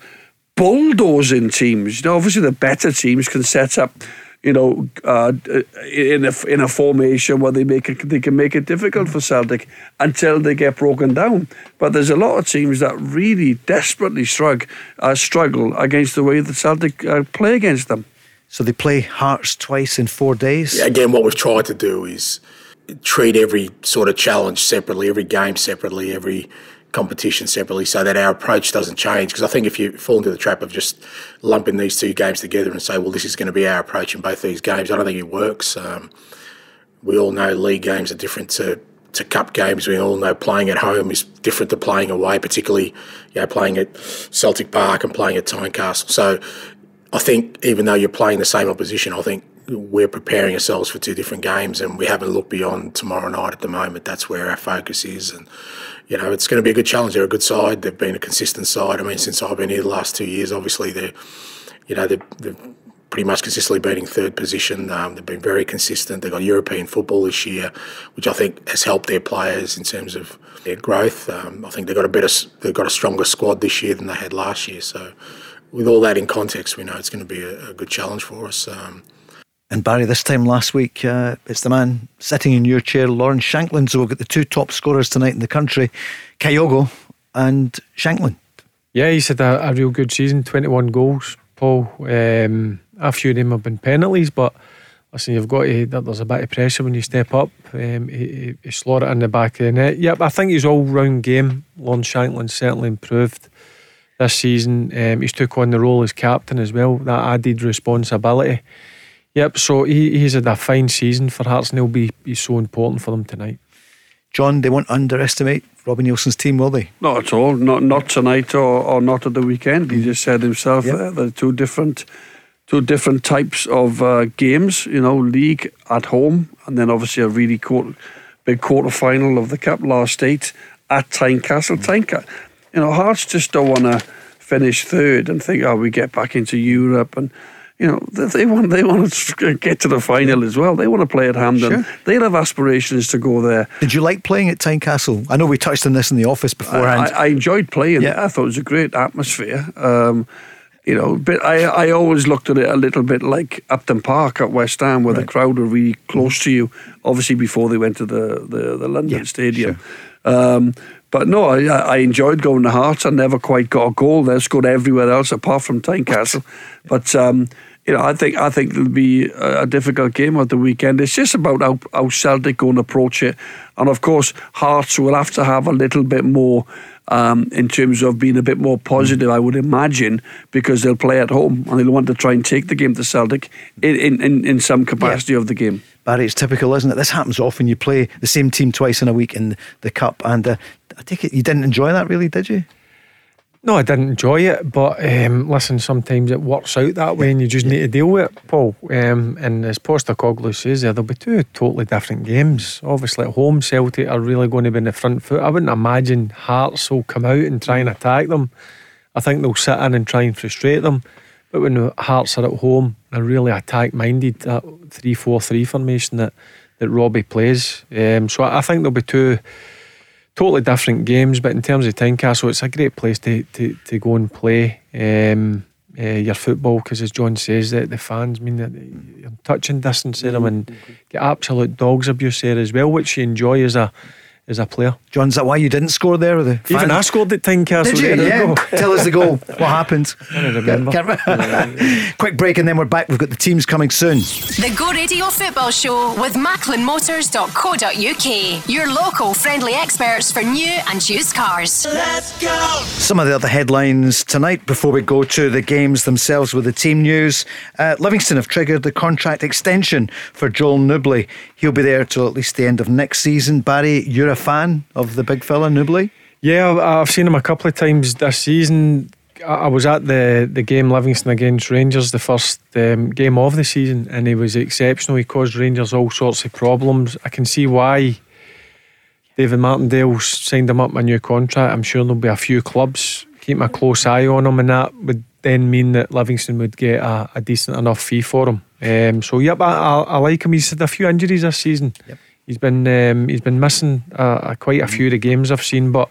bulldozing teams. You know, obviously the better teams can set up you know, uh, in a in a formation where they make it, they can make it difficult for Celtic until they get broken down. But there's a lot of teams that really desperately struggle uh, struggle against the way that Celtic uh, play against them. So they play Hearts twice in four days. Yeah, again, what we've tried to do is treat every sort of challenge separately, every game separately, every competition separately so that our approach doesn't change. Because I think if you fall into the trap of just lumping these two games together and say, well, this is going to be our approach in both these games, I don't think it works. Um, we all know league games are different to, to cup games. We all know playing at home is different to playing away, particularly you know, playing at Celtic Park and playing at Tynecastle. So I think even though you're playing the same opposition, I think we're preparing ourselves for two different games and we haven't looked beyond tomorrow night at the moment. That's where our focus is. And you know, it's going to be a good challenge. They're a good side. They've been a consistent side. I mean, since I've been here the last two years, obviously they're, you know, they're, they're pretty much consistently beating third position. Um, they've been very consistent. They've got European football this year, which I think has helped their players in terms of their growth. Um, I think they've got a better, they've got a stronger squad this year than they had last year. So, with all that in context, we know it's going to be a, a good challenge for us. Um, and Barry, this time last week, uh, it's the man sitting in your chair, Lawrence Shankland. So we've got the two top scorers tonight in the country, Kyogo and Shankland. Yeah, he's had a, a real good season 21 goals, Paul. Um, a few of them have been penalties, but listen, you've got to, there's a bit of pressure when you step up. Um, he, he slot it in the back of the net. Yep, I think his all round game, Lawrence Shankland, certainly improved this season. Um, he's took on the role as captain as well, that added responsibility. Yep, so he, he's had a fine season for Hearts and he'll be, be so important for them tonight. John, they won't underestimate Robbie Neilson's team, will they? Not at all. Not not tonight or, or not at the weekend. He just said himself yep. there. They're two different two different types of uh, games. You know, league at home, and then obviously a really quarter, big quarter final of the cup last eight at Tynecastle. Mm. Tynecastle. You know, Hearts just don't want to finish third and think, oh, we get back into Europe and you know, they want they want to get to the final as well. They want to play at Hampden. Sure. They have aspirations to go there. Did you like playing at Tynecastle? I know we touched on this in the office beforehand. I, I enjoyed playing. Yeah. I thought it was a great atmosphere. Um, you know, but I, I always looked at it a little bit like Upton Park at West Ham, where right. the crowd were really close to you. Obviously, before they went to the the, the London yeah, Stadium. Sure. Um, but no, I, I enjoyed going to Hearts. I never quite got a goal there. Scored everywhere else apart from Tynecastle. But um, you know, I think I think it'll be a, difficult game at the weekend. It's just about how, how Celtic going to approach it, and of course, Hearts will have to have a little bit more. Um, in terms of being a bit more positive, I would imagine, because they'll play at home and they'll want to try and take the game to Celtic in, in, in some capacity yeah. of the game. Barry, it's typical, isn't it? This happens often. You play the same team twice in a week in the cup, and uh, I take it you didn't enjoy that, really, did you? No, I didn't enjoy it, but um, listen, sometimes it works out that way, and you just need to deal with it, Paul. Um, and as Postecoglou says, there, there'll be two totally different games. Obviously, at home, Celtic are really going to be in the front foot. I wouldn't imagine Hearts will come out and try and attack them. I think they'll sit in and try and frustrate them. But when Hearts are at home, they're really attack minded. That three-four-three formation that that Robbie plays. Um, so I, I think there'll be two totally different games, but in terms of Tynecastle, it's a great place to, to, to go and play um, uh, your football because, as John says, that the fans mean that you're touching distance of them and get absolute dogs abuse there as well, which you enjoy as a as a player. John, is that why you didn't score there? The Even I scored at Tynecastle. Did you? Yeah. Tell us the goal. What happened? I don't remember. Can't- Quick break and then we're back. We've got the teams coming soon. The Go Radio Football Show with MacklinMotors.co.uk. Your local friendly experts for new and used cars. Let's go! Some of the other headlines tonight before we go to the games themselves with the team news. Uh, Livingston have triggered the contract extension for Joel Nouble. He'll be there till at least the end of next season. Barry, you're a fan of the big fella, Nouble? Yeah, I've- seen him a couple of times this season. I I was at the, the game Livingston against Rangers, the first um, game of the season, and he was exceptional. He caused Rangers all sorts of problems. I can see why David Martindale signed him up a new contract. I'm sure there'll be a few clubs keeping a close eye on him, and that would then mean that Livingston would get a, a decent enough fee for him. Um, so, yep, I, I, I like him. He's had a few injuries this season. He's been um, he's been missing uh, quite a few of the games I've seen, but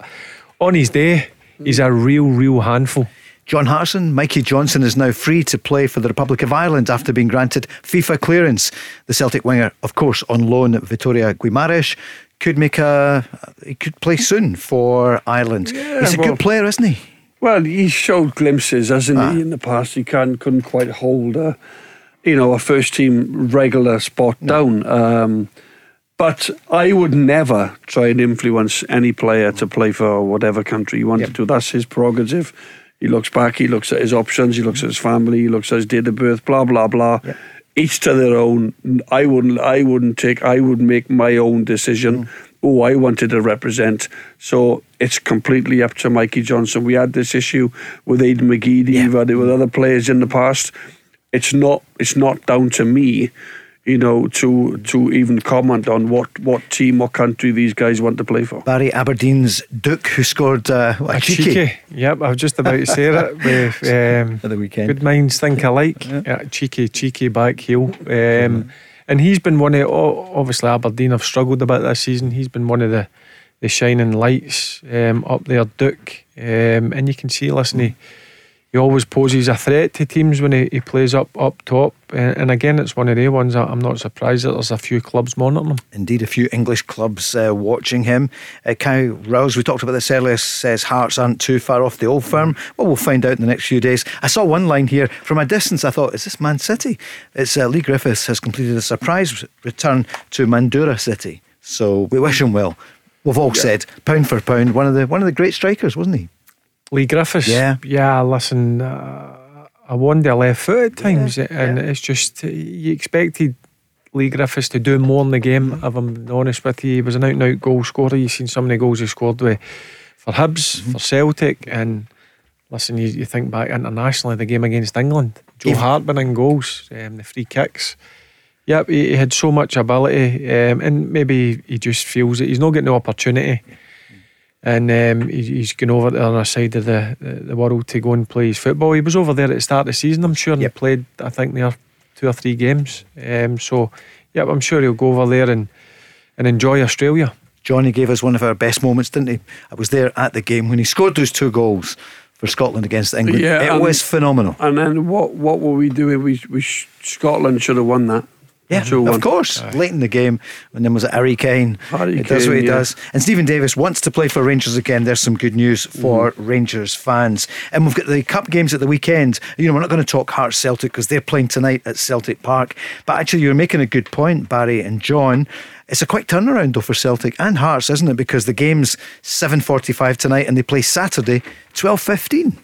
on his day, he's a real, real handful. John Hartson, Mikey Johnston is now free to play for the Republic of Ireland after being granted FIFA clearance. The Celtic winger, of course, on loan at Vitoria Guimarães, could make a he could play soon for Ireland. Yeah, He's a well- good player, isn't he? Well, he showed glimpses, hasn't he, in the past? He can, couldn't quite hold a, you know, a first team regular spot down. Um, but I would never try and influence any player to play for whatever country he wanted to. That's his prerogative. He looks back, he looks at his options, he looks at his family, he looks at his date of birth, blah blah blah. Each to their own. I wouldn't. I wouldn't take. I would make my own decision. Who I wanted to represent. So it's completely up to Mikey Johnston. We had this issue with Aidan McGeady. We've had it with other players in the past. It's not. It's not down to me you know, to to even comment on what, what team or country these guys want to play for. Barry Aberdeen's Duk, who scored uh, what, a, A cheeky. cheeky. Yep, I was just about to say that. With um, the weekend. Good minds think alike. Yeah, cheeky, cheeky back heel. Um, And he's been one of, obviously, Aberdeen have struggled a bit this season. He's been one of the, the shining lights um, up there, Duk. Um, and you can see, listen, he, he always poses a threat to teams when he, he plays up up top. And, and again, it's one of the ones that I'm not surprised that there's a few clubs monitoring him. Indeed, a few English clubs uh, watching him. Uh, Kye Rowles, we talked about this earlier, says Hearts aren't too far off the old firm. Well, we'll find out in the next few days. I saw one line here from a distance. I thought, is this Man City? It's uh, Leigh Griffiths has completed a surprise return to Mandurah City. So we wish him well. We've all said, pound for pound, one of the one of the great strikers, wasn't he? Leigh Griffiths. Yeah. Yeah, listen, uh, I wonder left foot at times, and it's just, you expected Leigh Griffiths to do more in the game, if I'm honest with you. He was an out and out goal scorer. You've seen so many goals he scored with for Hibs, for Celtic, and listen, you, you think back internationally, the game against England, Joe Even- Hart winning goals, um, the free kicks. Yep, he, he had so much ability, um, and maybe he just feels that he's not getting the opportunity and um, he, he's gone over to the other side of the, the, the world to go and play his football. He was over there at the start of the season, I'm sure, and he played, I think, there two or three games. Um, so, yeah, I'm sure he'll go over there and, and enjoy Australia. Johnny gave us one of our best moments, didn't he? I was there at the game when he scored those two goals for Scotland against England. Yeah, it and- was phenomenal. And then what what were we doing? We, we sh- Scotland should have won that. Yeah, 2-1. of course. Late in the game, and then was it Harry Kane? Harry he does what he yeah. does. And Steven Davis wants to play for Rangers again. There's some good news for Mm-hmm. Rangers fans. And we've got the cup games at the weekend. You know, we're not going to talk Hearts Celtic because they're playing tonight at Celtic Park. But actually, you're making a good point, Barry and John. It's a quick turnaround though for Celtic and Hearts, isn't it? Because the game's 7:45 tonight, and they play Saturday 12:15.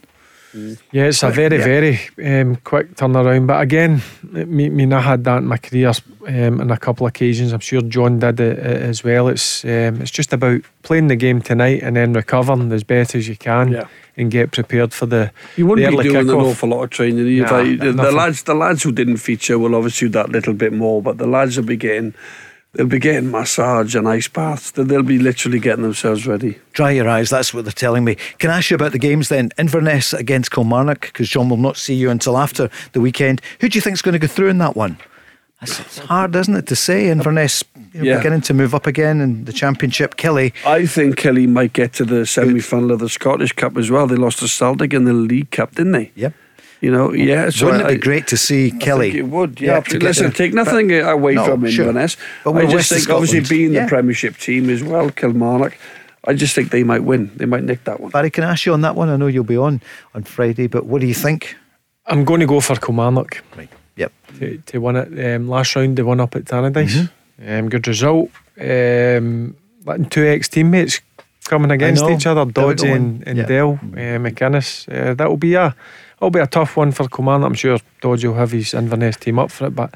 Yeah, it's a very, Yeah. very um, quick turnaround. But again, I mean, I had that in my career um, on a couple of occasions. I'm sure John did it, uh, as well. It's um, it's just about playing the game tonight and then recovering as best as you can Yeah. and get prepared for the. You wouldn't the be doing an awful lot of training. Nah, like- the, the lads, the lads who didn't feature will obviously do that little bit more, but the lads will be getting, they'll be getting massage and ice baths. They'll- be literally getting themselves ready. Dry your eyes, that's what they're telling me. Can I ask you about the games then? Inverness against Kilmarnock, because John will not see you until after the weekend. Who do you think's going to go through in that one? It's hard, isn't it, to say? Inverness you know, Yeah. beginning to move up again in the Championship. Kelly, I think Kelly might get to the semi final of the Scottish Cup as well. They lost to Celtic in the League Cup, didn't they? Yep. You know, yeah. So wouldn't I, it be great to see Kelly? think it would, Yeah, yeah. to Listen, take nothing away No, from sure. Inverness. But we're I just of think, obviously, being Yeah. the Premiership team as well, Kilmarnock, I just think they might win. They might nick that one. Barry, can I ask you on that one? I know you'll be on on Friday, but what do you think? I'm going to go for Kilmarnock. Right. Yep. To, to win it. Um, last round, they won up at Tannadice. Mm-hmm. Um, good result. Um, letting two ex teammates coming against each other, They were Doddsy and, and yeah. Dell, uh, McInnes. Uh, that'll be a that'll be a tough one for Kilmarnock. I'm sure Doddsy will have his Inverness team up for it, but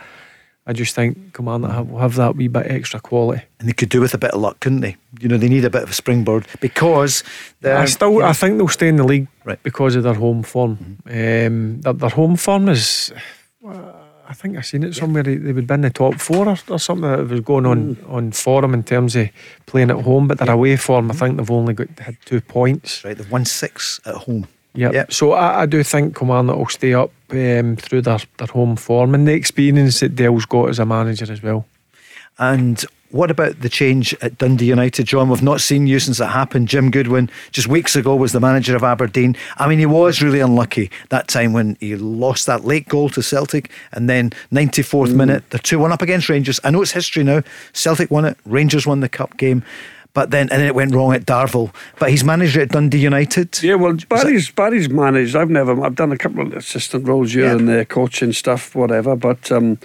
I just think Kilmarnock have, will have that wee bit extra quality. And they could do with a bit of luck, couldn't they? You know, they need a bit of a springboard because I still, you know, I think they'll stay in the league Right. because of their home form. Um, their, their home form is, uh, I think I seen it somewhere. They, they would be in the top four or, or something that was going on on forum in terms of playing at home, but their away form, I think they've only got had two points. right. They've won six at home. Yep. Yep. So I, I do think Kilmarnock will stay up um, through their, their home form and the experience that Dale's got as a manager as well. And what about the change at Dundee United, John? We've not seen you since it happened. Jim Goodwin, just weeks ago, was the manager of Aberdeen. I mean, he was really unlucky that time when he lost that late goal to Celtic, and then 94th minute, they're 2 1 up against Rangers. I know it's history now. Celtic won it, Rangers won the cup game. But then, and then it went wrong at Darvel. But he's managed at Dundee United. Yeah, well, Barry's Barry's managed. I've never. I've done a couple of assistant roles here Yeah. and there, coaching stuff, whatever. But um,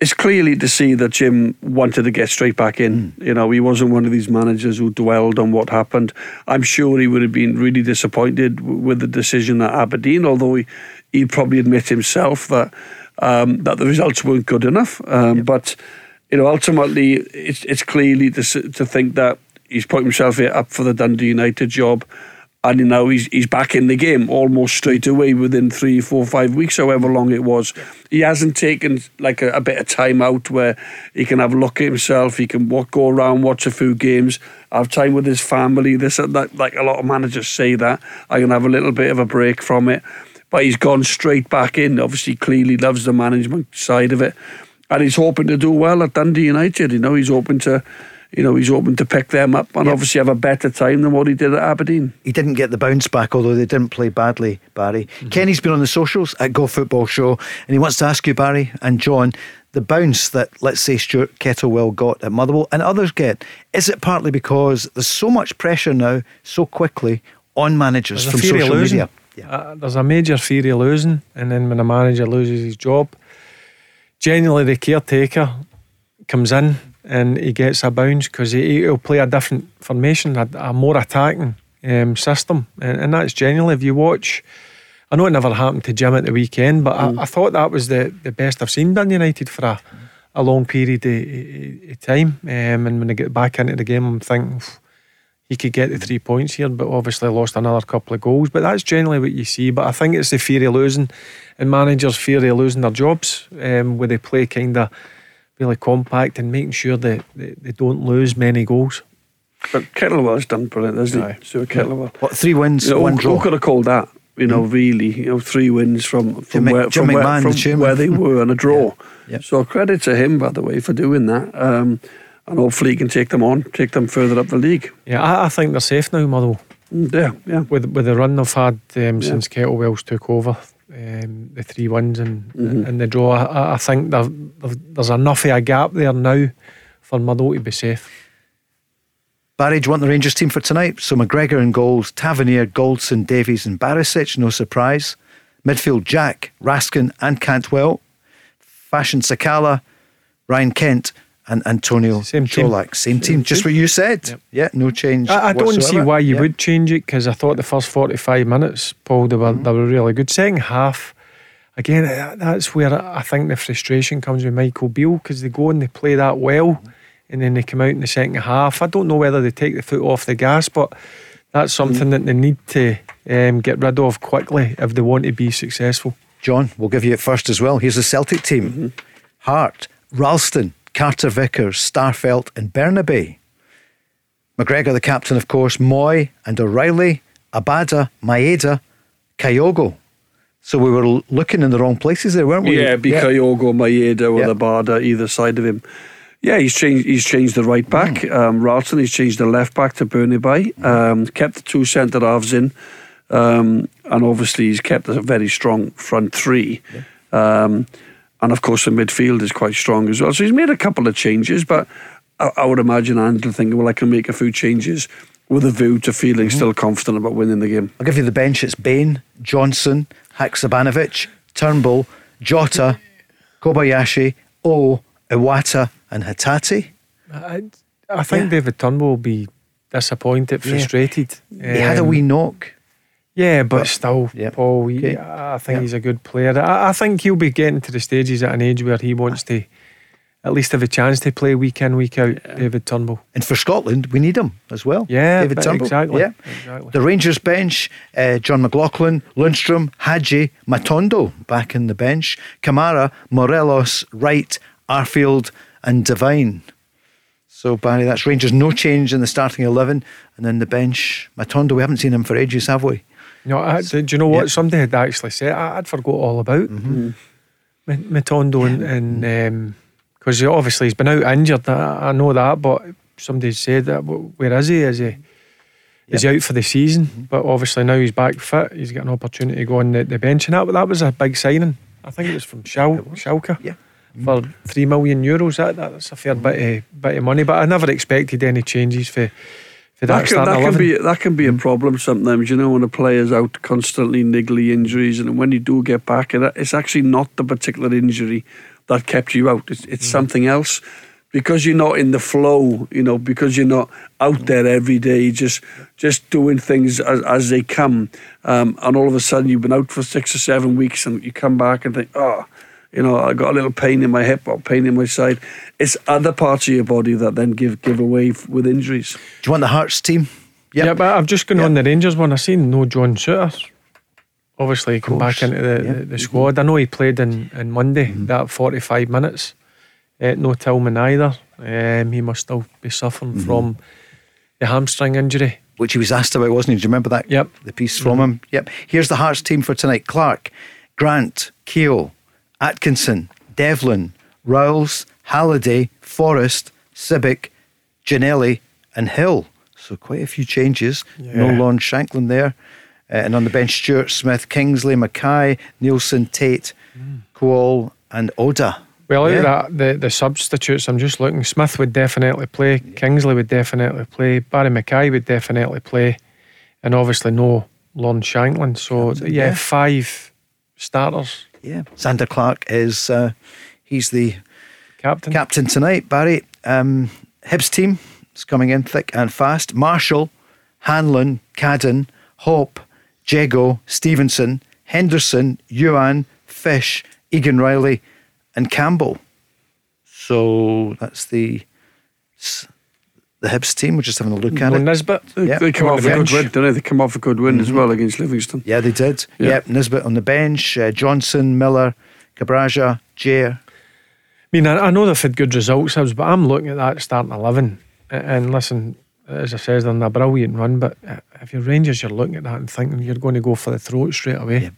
it's clearly to see that Jim wanted to get straight back in. Hmm. You know, he wasn't one of these managers who dwelled on what happened. I'm sure he would have been really disappointed with the decision at Aberdeen, although he he'd probably admit himself that um, that the results weren't good enough. Um, But you know, ultimately, it's it's clearly to to think that he's put himself up for the Dundee United job and now he's he's back in the game almost straight away within three, four, five weeks, however long it was. He hasn't taken like a, a bit of time out where he can have a look at himself. He can walk, go around, watch a few games, have time with his family. This and that. Like a lot of managers say that I can have a little bit of a break from it. But he's gone straight back in. Obviously, clearly loves the management side of it, and he's hoping to do well at Dundee United. You know, he's hoping to. You know, he's hoping to pick them up and obviously have a better time than what he did at Aberdeen. He didn't get the bounce back, although they didn't play badly, Barry. Kenny's been on the socials at Go Football Show, and he wants to ask you, Barry and John, the bounce that, let's say, Stuart Kettlewell got at Motherwell and others get, is it partly because there's so much pressure now, so quickly, on managers There's from a fear of social losing. media? Uh, there's a major fear of losing, and then when a manager loses his job, generally the caretaker comes in and he gets a bounce because he, he'll play a different formation, a, a more attacking um, system, and, and that's generally if you watch. I know it never happened to Jim at the weekend, but I, I thought that was the, the best I've seen Dun United for a, a long period of, of time. Um, and when I get back into the game, I'm thinking he could get the three points here, but obviously lost another couple of goals. But that's generally what you see. But I think it's the fear of losing, and managers fear of losing their jobs, um, where they play kind of really compact and making sure that they, they don't lose many goals. But Kettlewell's done brilliant, hasn't he? Aye. Stuart Kettlewell. What, three wins, You know, one draw? who could have called that? You know, really, you know, three wins from from Jim where Jim from, where, McMahon, the from chairman. where they were and a draw. Yeah. So credit to him, by the way, for doing that. Um, and hopefully he can take them on, take them further up the league. Yeah, I, I think they're safe now, Motherwell. Mm, Yeah, yeah. with with the run they've had um, Yeah. since Kettlewells took over, um, the three wins and Mhm. and the draw. I, I think there- there- there's enough of a gap there now for Motherwell to be safe. Barry, do you want the Rangers team for tonight? So McGregor in goals, Tavernier, Goldson, Davies, and Barisic, no surprise. Midfield Jack, Raskin, and Cantwell. Fashion Sakala, Ryan Kent, and Antonio Same team. Colak. Same, team, just what you said. Yeah, no change. I, I don't see why you Yeah. would change it because I thought the first 45 minutes, Paul, they were, Mm-hmm. they were really good. Second half, again, that's where I think the frustration comes with Michael Beale because they go and they play that well and then they come out in the second half. I don't know whether they take the foot off the gas, but that's something that they need to um, get rid of quickly if they want to be successful. John, we'll give you it first as well. Here's the Celtic team Hart, Ralston, Carter Vickers, Starfelt, and Bernabei. McGregor, the captain, of course, Mooy and O'Riley, Abada, Maeda, Kyogo. So we were looking in the wrong places there, weren't we? Yeah, be Kyogo, Maeda, or Yeah. the Barda either side of him. Yeah, he's changed. He's changed the right back. Mm. Um, Ralston, he's changed the left back to Bernabei. Um, kept the two centre halves in, um, and obviously he's kept a very strong front three. Um, and of course, the midfield is quite strong as well. So he's made a couple of changes, but I, I would imagine Andrew thinking, well, I can make a few changes with a view to feeling Mm-hmm. still confident about winning the game. I'll give you the bench. It's Bain, Johnson, Haksabanovic, Turnbull, Jota, Kobayashi, O, Iwata, and Hatate. I, I think David Turnbull will be disappointed, Yeah. frustrated. he had a Um, wee knock. Yeah, but still, Paul, he, Okay. I think he's a good player. I, I think he'll be getting to the stages at an age where he wants to at least have a chance to play week in, week out, David Turnbull. And for Scotland, we need him as well. Yeah, David Turnbull. exactly, Yeah. exactly. The Rangers bench, uh, John McLaughlin, Lundstram, Hagi, Matondo back in the bench, Kamara, Morelos, Wright, Arfield, and Devine. So, Barry, that's Rangers. No change in the starting 11. And then the bench, Matondo, we haven't seen him for ages, have we? No, I, do you know what? Somebody had actually said, I, I'd forgot all about Mm-hmm. mm-hmm. Matondo and. and um, because obviously he's been out injured, I, I know that, but somebody said that. wh- Where is he? Is he? Is he out for the season? Mm-hmm. But obviously now he's back fit. He's got an opportunity to go on the, the bench, and that, that was a big signing. I think it was from Schal- Schalke. Yeah. For three million euros, that that's a fair bit of bit of money. But I never expected any changes for for that, That can, that can be that can be a problem sometimes. You know, when a player's out constantly niggly injuries, and when you do get back, it- it's actually not the particular injury that kept you out. It's, it's something else because you're not in the flow. You know, because you're not out there every day, just just doing things as, as they come, um, and all of a sudden you've been out for six or seven weeks, and you come back and think, oh. You know, I got a little pain in my hip or pain in my side. It's other parts of your body that then give give away f- with injuries. Do you want the Hearts team? Yeah, but I've just gone on the Rangers one. I seen no John Souttar. Obviously, he come back into the, the, the squad. I know he played in, in Monday, that 45 minutes. Uh, no Tillman either. Um, he must still be suffering from the hamstring injury. Which he was asked about, wasn't he? Do you remember that? Yep. The piece from him. Yep. Here's the Hearts team for tonight Clark, Grant, Keogh, Atkinson, Devlin, Rowles, Halliday, Forrest, Sibbick, Ginnelly, and Hill. So quite a few changes. No Yeah. Lon Shankland there. Uh, and on the bench, Stuart Smith, Kingsley, Mackay, Nielsen, Tate, Koal, and Oda. Well, out Yeah. of that, the, the substitutes, I'm just looking. Smith would definitely play. Kingsley would definitely play. Barry Mackay would definitely play. And obviously, no Lon Shankland. So, yeah, yeah. five starters. Yeah. Zander Clark is uh, he's the captain captain tonight. Barry, um, Hibs team is coming in thick and fast. Marshall, Hanlon, Cadden, Hope, Jago, Stevenson, Henderson, Youan, Fish, Egan Riley, and Campbell. So that's the the Hibs team. We're just having a look at No it. Nisbet. They, Yeah. they come off a good win, don't they? They come off a good win as Mhm. well against Livingston. Yeah, they did. Yeah. Yep, Nisbet on the bench. Uh, Johnson, Miller, Cabraja, Jair. I mean, I, I know they've had good results, Hibs, but I'm looking at that starting 11. A- And listen, as I said, they're in a brilliant run, but uh, if you're Rangers, you're looking at that and thinking you're going to go for the throat straight away.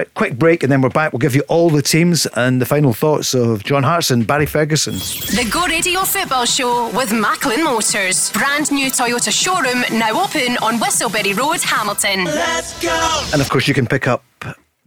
Right, quick break, and then we're back. We'll give you all the teams and the final thoughts of John Hartson, Barry Ferguson. The Go Radio Football Show with Macklin Motors. Brand new Toyota showroom now open on Whistleberry Road, Hamilton. Let's go! And of course, you can pick up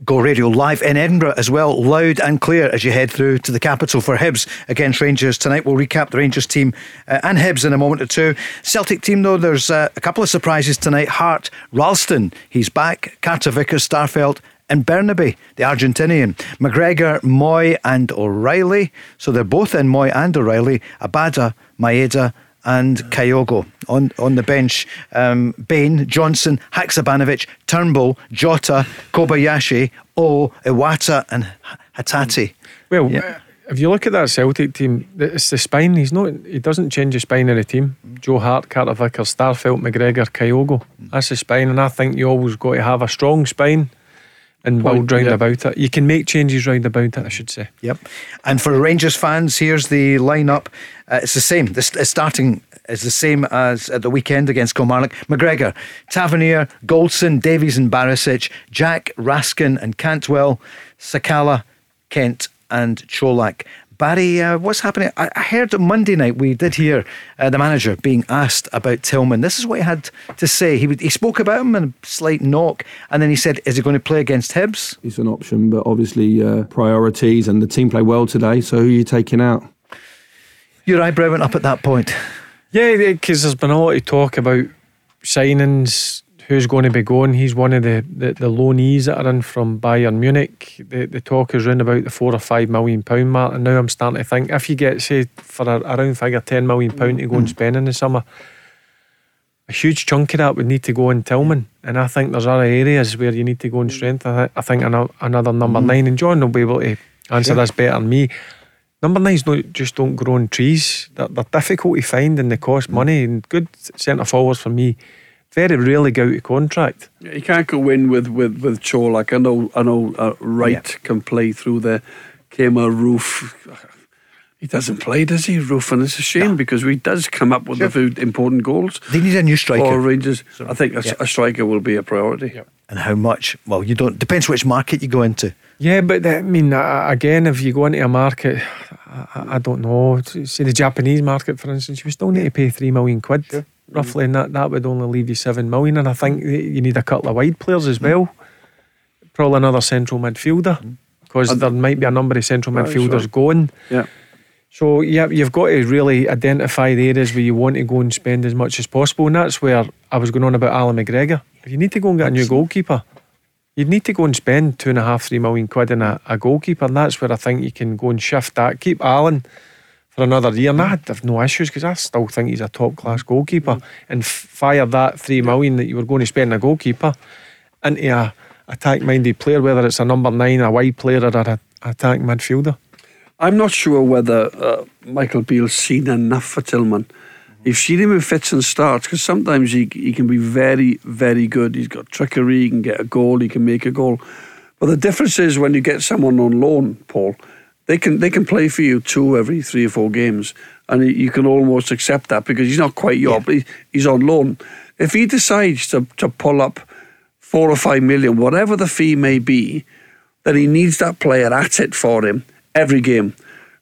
Go Radio live in Edinburgh as well, loud and clear as you head through to the capital for Hibs against Rangers tonight. We'll recap the Rangers team uh, and Hibs in a moment or two. Celtic team, though, there's uh, a couple of surprises tonight. Hart, Ralston, he's back. Carter Vickers, Starfelt, and Bernabei, the Argentinian. McGregor, Mooy, and O'Riley. So they're both in Mooy and O'Riley. Abada, Maeda, and Kyogo on, on the bench. Um, Bain, Johnson, Haksabanovic, Turnbull, Jota, Kobayashi, O, Iwata, and Hatate. Well, yeah. if you look at that Celtic team, it's the spine. He's not. He doesn't change the spine of the team. Joe Hart, Carter Vickers, Starfelt, McGregor, Kyogo. That's the spine, and I think you always got to have a strong spine and build round yeah. about it. You can make changes round about it, I should say. Yep. And for Rangers fans, here's the lineup. Uh, it's the same. The starting is the same as at the weekend against Kilmarnock. McGregor, Tavernier, Goldson, Davies and Barisic, Jack, Raskin and Cantwell, Sakala, Kent and Čolak. Barry, uh, what's happening? I, I heard Monday night we did hear uh, the manager being asked about Tillman. This is what he had to say. He, he spoke about him and a slight knock, and then he said, "Is he going to play against Hibs?" It's an option, but obviously uh, priorities, and the team play well today. So who are you taking out? Your eyebrow went up at that point. Yeah, because there's been a lot of talk about signings who's going to be going. He's one of the, the, the loanees that are in from Bayern Munich. The, the talk is around about the four or five million pound mark, and now I'm starting to think if you get say for a, around figure ten million pound to go and spend in the summer, a huge chunk of that would need to go in Tillman, and I think there's other areas where you need to go and strength. I, th- I think another number mm. nine, and John will be able to answer sure. this better than me. Number nines don't just don't grow on trees. They're, they're difficult to find and they cost mm. money. And good centre forwards for me very rarely go out of contract. Yeah, you can't go in with with with Čolak. I know I know uh, Wright yeah. can play through the Kemar Roofe. He doesn't play, does he, Roofe? And it's a shame no. because he does come up with sure. a few important goals. They need a new striker. For Rangers, so, I think a, yeah. a, striker will be a priority. And how much? Well, you don't. Depends which market you go into. Yeah, but I mean, again, if you go into a market, I, I don't know. Say the Japanese market, for instance, you still need to pay three million quid. Sure Mm. roughly, and that, that would only leave you seven million. And I think mm. you need a couple of wide players as mm. well. Probably another central midfielder because there might be a number of central midfielders sure. going. Yeah. So yeah, you've got to really identify the areas where you want to go and spend as much as possible, and that's where I was going on about Alan McGregor. If you need to go and get a new goalkeeper, you'd need to go and spend two and a half, three million quid in a, a goalkeeper, and that's where I think you can go and shift that. Keep Alan for another year. And I have no issues because I still think he's a top class goalkeeper. And fire that three million that you were going to spend on a goalkeeper into a attack minded player, whether it's a number nine, a wide player, or an attack midfielder. I'm not sure whether uh, Michael Beale's seen enough for Tillman. You've seen him in fits and starts because sometimes he, he can be very, very good. He's got trickery, he can get a goal, he can make a goal. But the difference is when you get someone on loan, Paul, they can they can play for you two every three or four games, and you can almost accept that because he's not quite your, yeah. he's on loan. If he decides to to pull up four or five million, whatever the fee may be, then he needs that player at it for him every game.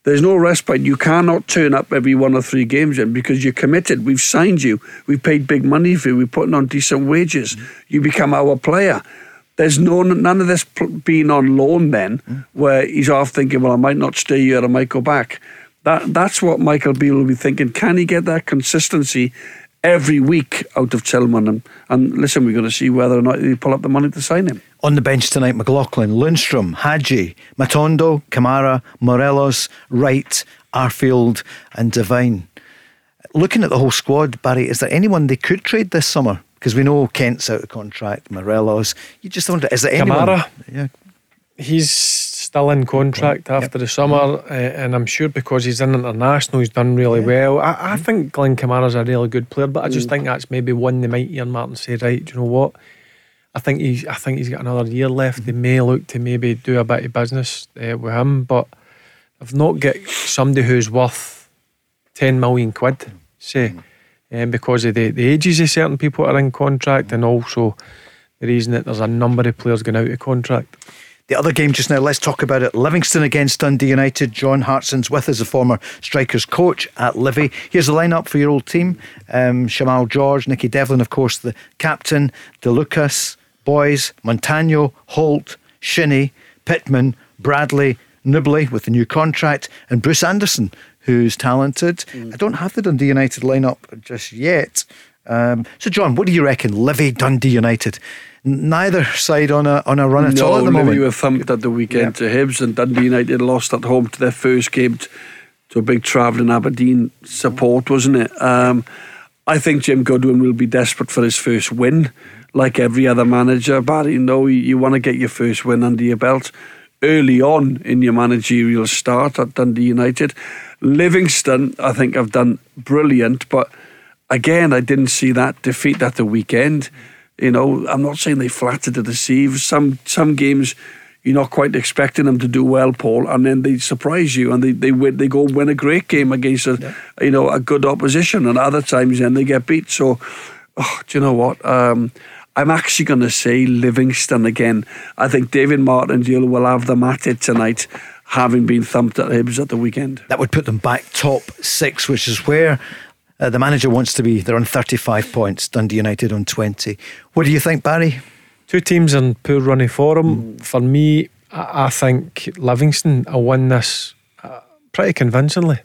There's no respite. You cannot turn up every one or three games in because you're committed. We've signed you. We've paid big money for you. We're putting on decent wages. Mm-hmm. You become our player. There's no none of this being on loan then, mm. where he's off thinking, well, I might not stay here, I might go back. That that's what Michael Beale will be thinking. Can he get that consistency every week out of Tillman? And, and listen, we're going to see whether or not he pull up the money to sign him. On the bench tonight, McLaughlin, Lundstram, Hagi, Matondo, Kamara, Morelos, Wright, Arfield, and Devine. Looking at the whole squad, Barry, is there anyone they could trade this summer? Because we know Kent's out of contract, Morelos. You just wonder, is there anyone? Kamara, yeah. he's still in contract yep. after the summer, uh, and I'm sure because he's in international, he's done really yeah. well. I, I mm-hmm. think Glenn Kamara's a really good player, but I just mm. think that's maybe one they might earmark Martin say, right, do you know what? I think he's I think he's got another year left. They may look to maybe do a bit of business uh, with him, but I've not got somebody who's worth ten million quid, say. Mm um, because of the, the ages of certain people that are in contract and also the reason that there's a number of players going out of contract. The other game just now, let's talk about it. Livingston against Dundee United. John Hartson's with us, a former strikers coach at Livy. Here's the lineup for your old team um, Shamal George, Nicky Devlin, of course, the captain, De Lucas, Boys, Montano, Holt, Shinnie, Pittman, Bradley, Nouble with the new contract, and Bruce Anderson, who's talented. Mm. I don't have the Dundee United lineup just yet. Um, so, John, what do you reckon? Livy, Dundee United. Neither side on a on a run at no, all at the moment. were thumped at the weekend to Hibs, and Dundee United lost at home to their first game to a big travelling Aberdeen support, wasn't it? Um, I think Jim Goodwin will be desperate for his first win, like every other manager. Barry, no, you, you want to get your first win under your belt early on in your managerial start at Dundee United. Livingston, I think, have done brilliant, but again, I didn't see that defeat at the weekend. You know, I'm not saying they flattered to deceive. Some some games you're not quite expecting them to do well, Paul, and then they surprise you and they they win, they go win a great game against a you know a good opposition, and other times then they get beat. So, oh, do you know what? Um, I'm actually going to say Livingston again. I think David Martindale will have them at it tonight, having been thumped at Hibs at the weekend. That would put them back top six, which is where uh, the manager wants to be. They're on 35 points, Dundee United on 20. What do you think, Barry? Two teams in poor running form. For me, I, I think Livingston will win this uh, pretty convincingly.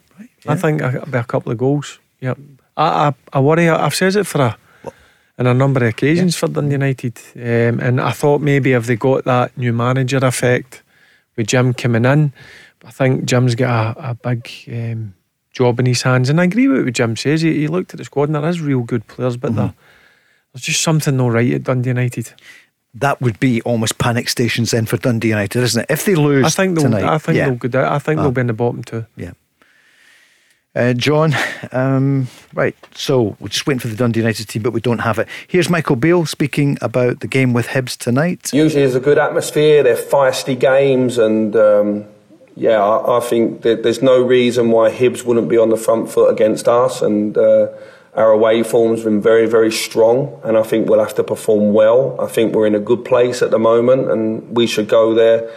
I think it'll be a couple of goals. Yep. I, I, I worry. I've said it for a on a number of occasions for Dundee United, um, and I thought maybe if they got that new manager effect with Jim coming in, I think Jim's got a, a big um, job in his hands. And I agree with what Jim says. He, he looked at the squad and there is real good players, but there- there's just something not right at Dundee United. That would be almost panic stations then for Dundee United, isn't it? If they lose I think they'll. tonight, I think yeah. they'll go down. I think Ah. they'll be in the bottom two. Yeah. Uh, John, um, right. So we're just waiting for the Dundee United team, but we don't have it. Here's Michael Beale speaking about the game with Hibs tonight. Usually there's a good atmosphere, they're feisty games, and um, yeah, I, I think that there's no reason why Hibs wouldn't be on the front foot against us. And uh, our away form's been very, very strong, and I think we'll have to perform well. I think we're in a good place at the moment, and we should go there.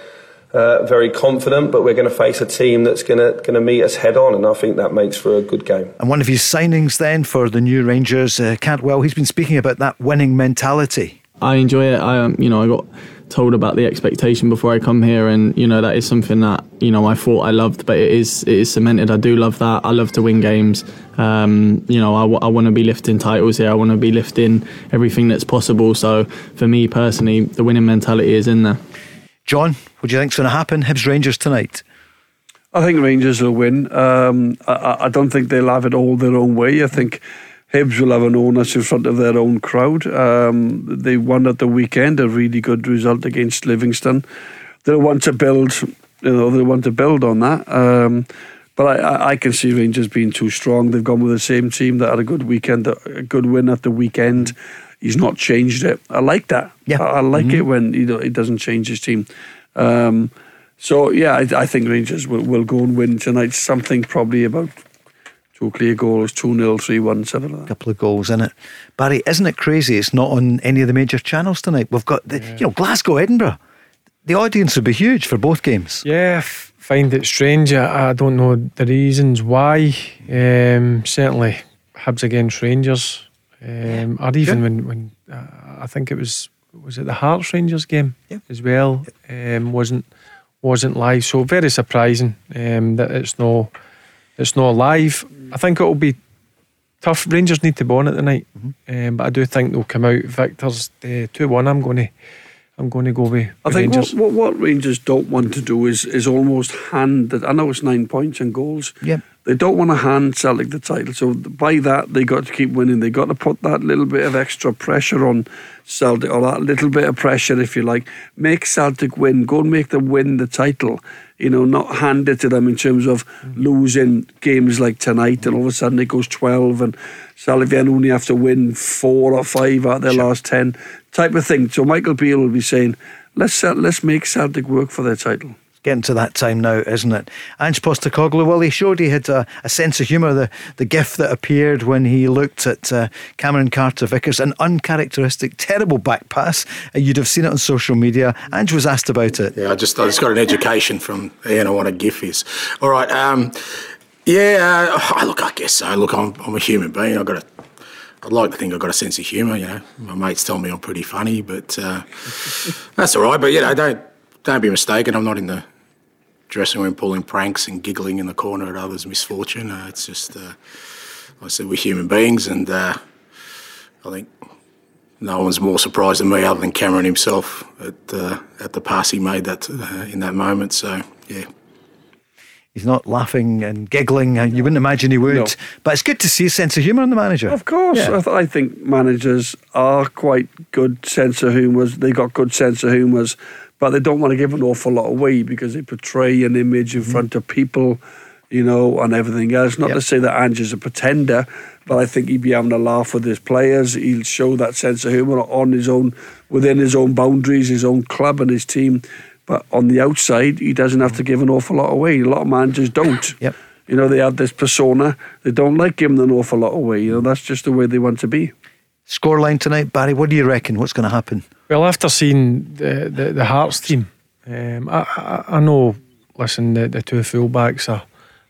Uh, very confident, but we're going to face a team that's going to going to meet us head on, and I think that makes for a good game. And one of his signings then for the new Rangers, uh, Cantwell, he's been speaking about that winning mentality. I enjoy it. I, um, you know, I got told about the expectation before I come here, and you know that is something that you know I thought I loved, but it is it is cemented. I do love that. I love to win games. Um, you know, I, w- I want to be lifting titles here. I want to be lifting everything that's possible. So for me personally, the winning mentality is in there. John, what do you think's going to happen? Hibs Rangers tonight. I think Rangers will win. Um, I- I, don't think they'll have it all their own way. I think Hibs will have an onus in front of their own crowd. Um, they won at the weekend, a really good result against Livingston. They'll want to build, you know, they want to build on that. Um, but I, I, can see Rangers being too strong. They've gone with the same team that had a good weekend, a good win at the weekend. He's not changed it. I like that. Yeah, I, I like it when you know he doesn't change his team. Um, so yeah, I, I think Rangers will, will go and win tonight. Something probably about two clear goals, two 0 three one, something like that. couple of goals in it. Barry, isn't it crazy? It's not on any of the major channels tonight. We've got the, you know, Glasgow, Edinburgh. The audience would be huge for both games. Yeah, I f- find it strange. I, I don't know the reasons why. Um, certainly, Hibs against Rangers, um, or even when when uh, I think it was was it the Hearts Rangers game as well. Um, wasn't wasn't live, so very surprising um, that it's no it's not live. I think it will be tough. Rangers need to be on it tonight, um, but I do think they'll come out victors. Uh, Two one. I'm going to I'm going to go with, I with think what, Rangers. what, what Rangers don't want to do is is almost hand that. I know it's nine points and goals. Yep. They don't want to hand Celtic the title. So by that, they got to keep winning. They got to put that little bit of extra pressure on Celtic, or that little bit of pressure, if you like. Make Celtic win. Go and make them win the title. You know, not hand it to them in terms of losing games like tonight, and all of a sudden it goes twelve, and Celtic then only have to win four or five out of their last ten, type of thing. So Michael Beale will be saying, "Let's let's make Celtic work for their title." Getting to that time now, isn't it? Ange Postecoglou, well, he showed he had a, a sense of humour, the, the gift that appeared when he looked at uh, Cameron Carter Vickers, an uncharacteristic, terrible back pass. Uh, you'd have seen it on social media. Ange was asked about it. Yeah, I just I just got an education from Ian on what a GIF is. All right. Um, yeah. Uh, look, I guess so. Look, I'm, I'm a human being. I've got a. I'd like to think I've got a sense of humour. You know, my mates tell me I'm pretty funny, but uh, that's all right. But you know, don't don't be mistaken. I'm not in the dressing room pulling pranks and giggling in the corner at others' misfortune. Uh, it's just, uh, like I said, we're human beings, and uh, I think no one's more surprised than me other than Cameron himself at uh, at the pass he made that uh, in that moment. So yeah. He's not laughing and giggling. and You wouldn't imagine he would. No. But it's good to see a sense of humour in the manager. Of course, Yeah. I, th- I think managers are quite good sense of humours. They've got good sense of humours, but they don't want to give an awful lot away because they portray an image in mm-hmm. front of people, you know, and everything else. Not to say that Ange is a pretender, but I think he'd be having a laugh with his players. He'll show that sense of humour on his own, within his own boundaries, his own club and his team. But on the outside, he doesn't have to mm-hmm. give an awful lot away. A lot of managers don't. Yep. You know, they have this persona. They don't like giving an awful lot away. You know, that's just the way they want to be. Scoreline tonight, Barry. What do you reckon? What's going to happen? Well, after seeing the the, the Hearts team, um, I, I I know. Listen, the, the two fullbacks are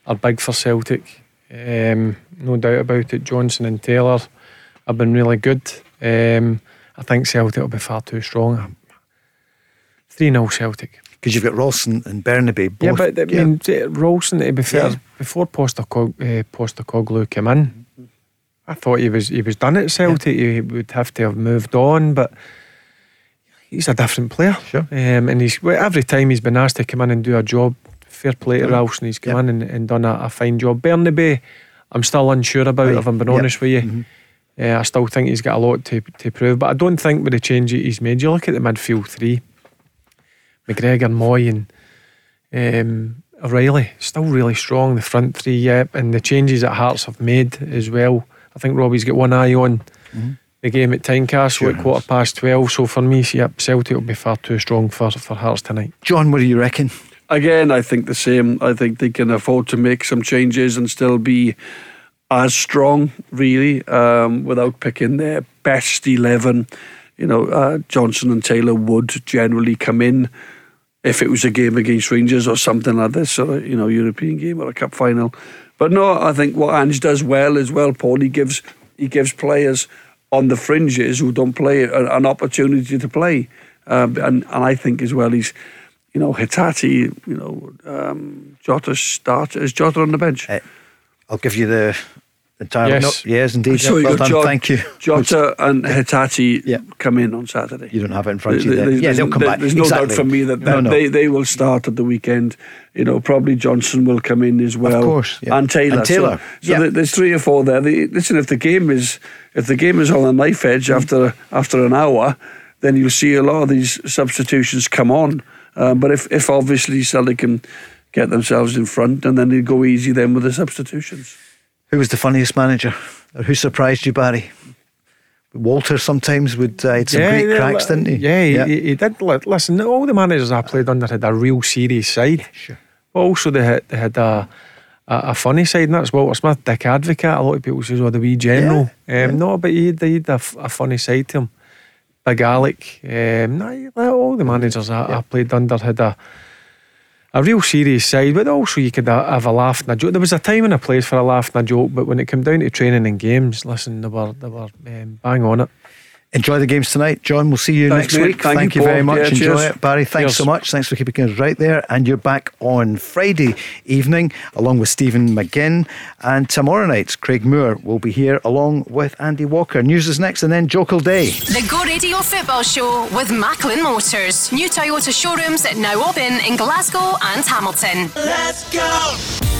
are big for Celtic. Um, no doubt about it. Johnston and Taylor have been really good. Um, I think Celtic will be far too strong. Three 0 Celtic. Because you've got Ralston and Bernabei. Both, yeah, but I mean, Ralston, to be fair, Yeah. before Postacog, uh, Postecoglou came in, I thought he was he was done at Celtic. He would have to have moved on, but he's a different player. Sure. Um, and he's well, every time he's been asked to come in and do a job, fair play to Yeah. Ralston. He's come in and, and done a, a fine job. Bernabei, I'm still unsure about. Right. If I'm being Yeah. honest with you. Uh, I still think he's got a lot to, to prove, but I don't think with the change he's made, you look at the midfield three, McGregor, Mooy, and um, O'Riley, still really strong. The front three, yeah, and the changes that Hearts have made as well. I think Robbie's got one eye on the game at Tynecastle Sure at quarter past 12. So for me, yep, Celtic will be far too strong for, for Hearts tonight. John, what do you reckon? Again, I think the same. I think they can afford to make some changes and still be as strong, really, um, without picking their best 11. You know, uh, Johnston and Taylor would generally come in if it was a game against Rangers or something like this, or a, you know, European game or a cup final. But no, I think what Ange does well as well, Paul, he gives he gives players on the fringes who don't play an, an opportunity to play, um, and and I think as well he's. You know, Hatate, you know, um, Jota start. Is Jota on the bench? I'll give you the entire. Yes. No, yes, indeed. So Yeah, well done. Jota, Thank you. Jota and Hatate come in on Saturday. You don't have it in front of you. There- There. Yeah, there's- they'll come there- back. There's no exactly. doubt for me that, No, that no. They, they will start at the weekend. You know, probably Johnston will come in as well. Of course, yeah. And Taylor. And Taylor, So, so yeah. there- there's three or four there. The, listen, if the game is if the game is on a knife edge Mm. after after an hour, then you'll see a lot of these substitutions come on. Um, but if, if obviously Celtic can get themselves in front, and then they go easy then with the substitutions. Who was the funniest manager? Or who surprised you, Barry? Walter sometimes would uh, had some great cracks, didn't he? Yeah, he, he, he did. Listen, all the managers I played under had a real serious side. sure. But also they had, they had a, a, a funny side, and that's Walter Smith, Dick Advocaat. A lot of people say, oh, the wee general. um, No, but he had, he had a, a funny side to him. Big Alec. Um, no, all the managers I, I played under had a a real serious side, but also you could ha- have a laugh and a joke. There was a time and a place for a laugh and a joke, but when it came down to training and games, listen, they were they were um, bang on it. Enjoy the games tonight, John. We'll see you Thanks, next mate. week. Thank you, you very much. Yeah, Enjoy cheers. it, Barry. Thanks Cheers. so much. Thanks for keeping us right there. And you're back on Friday evening along with Stephen McGinn. And tomorrow night, Craig Moore will be here along with Andy Walker. News is next, and then Jokel Day. The Go Radio Football Show with Macklin Motors. New Toyota showrooms now open in Glasgow and Hamilton. Let's go!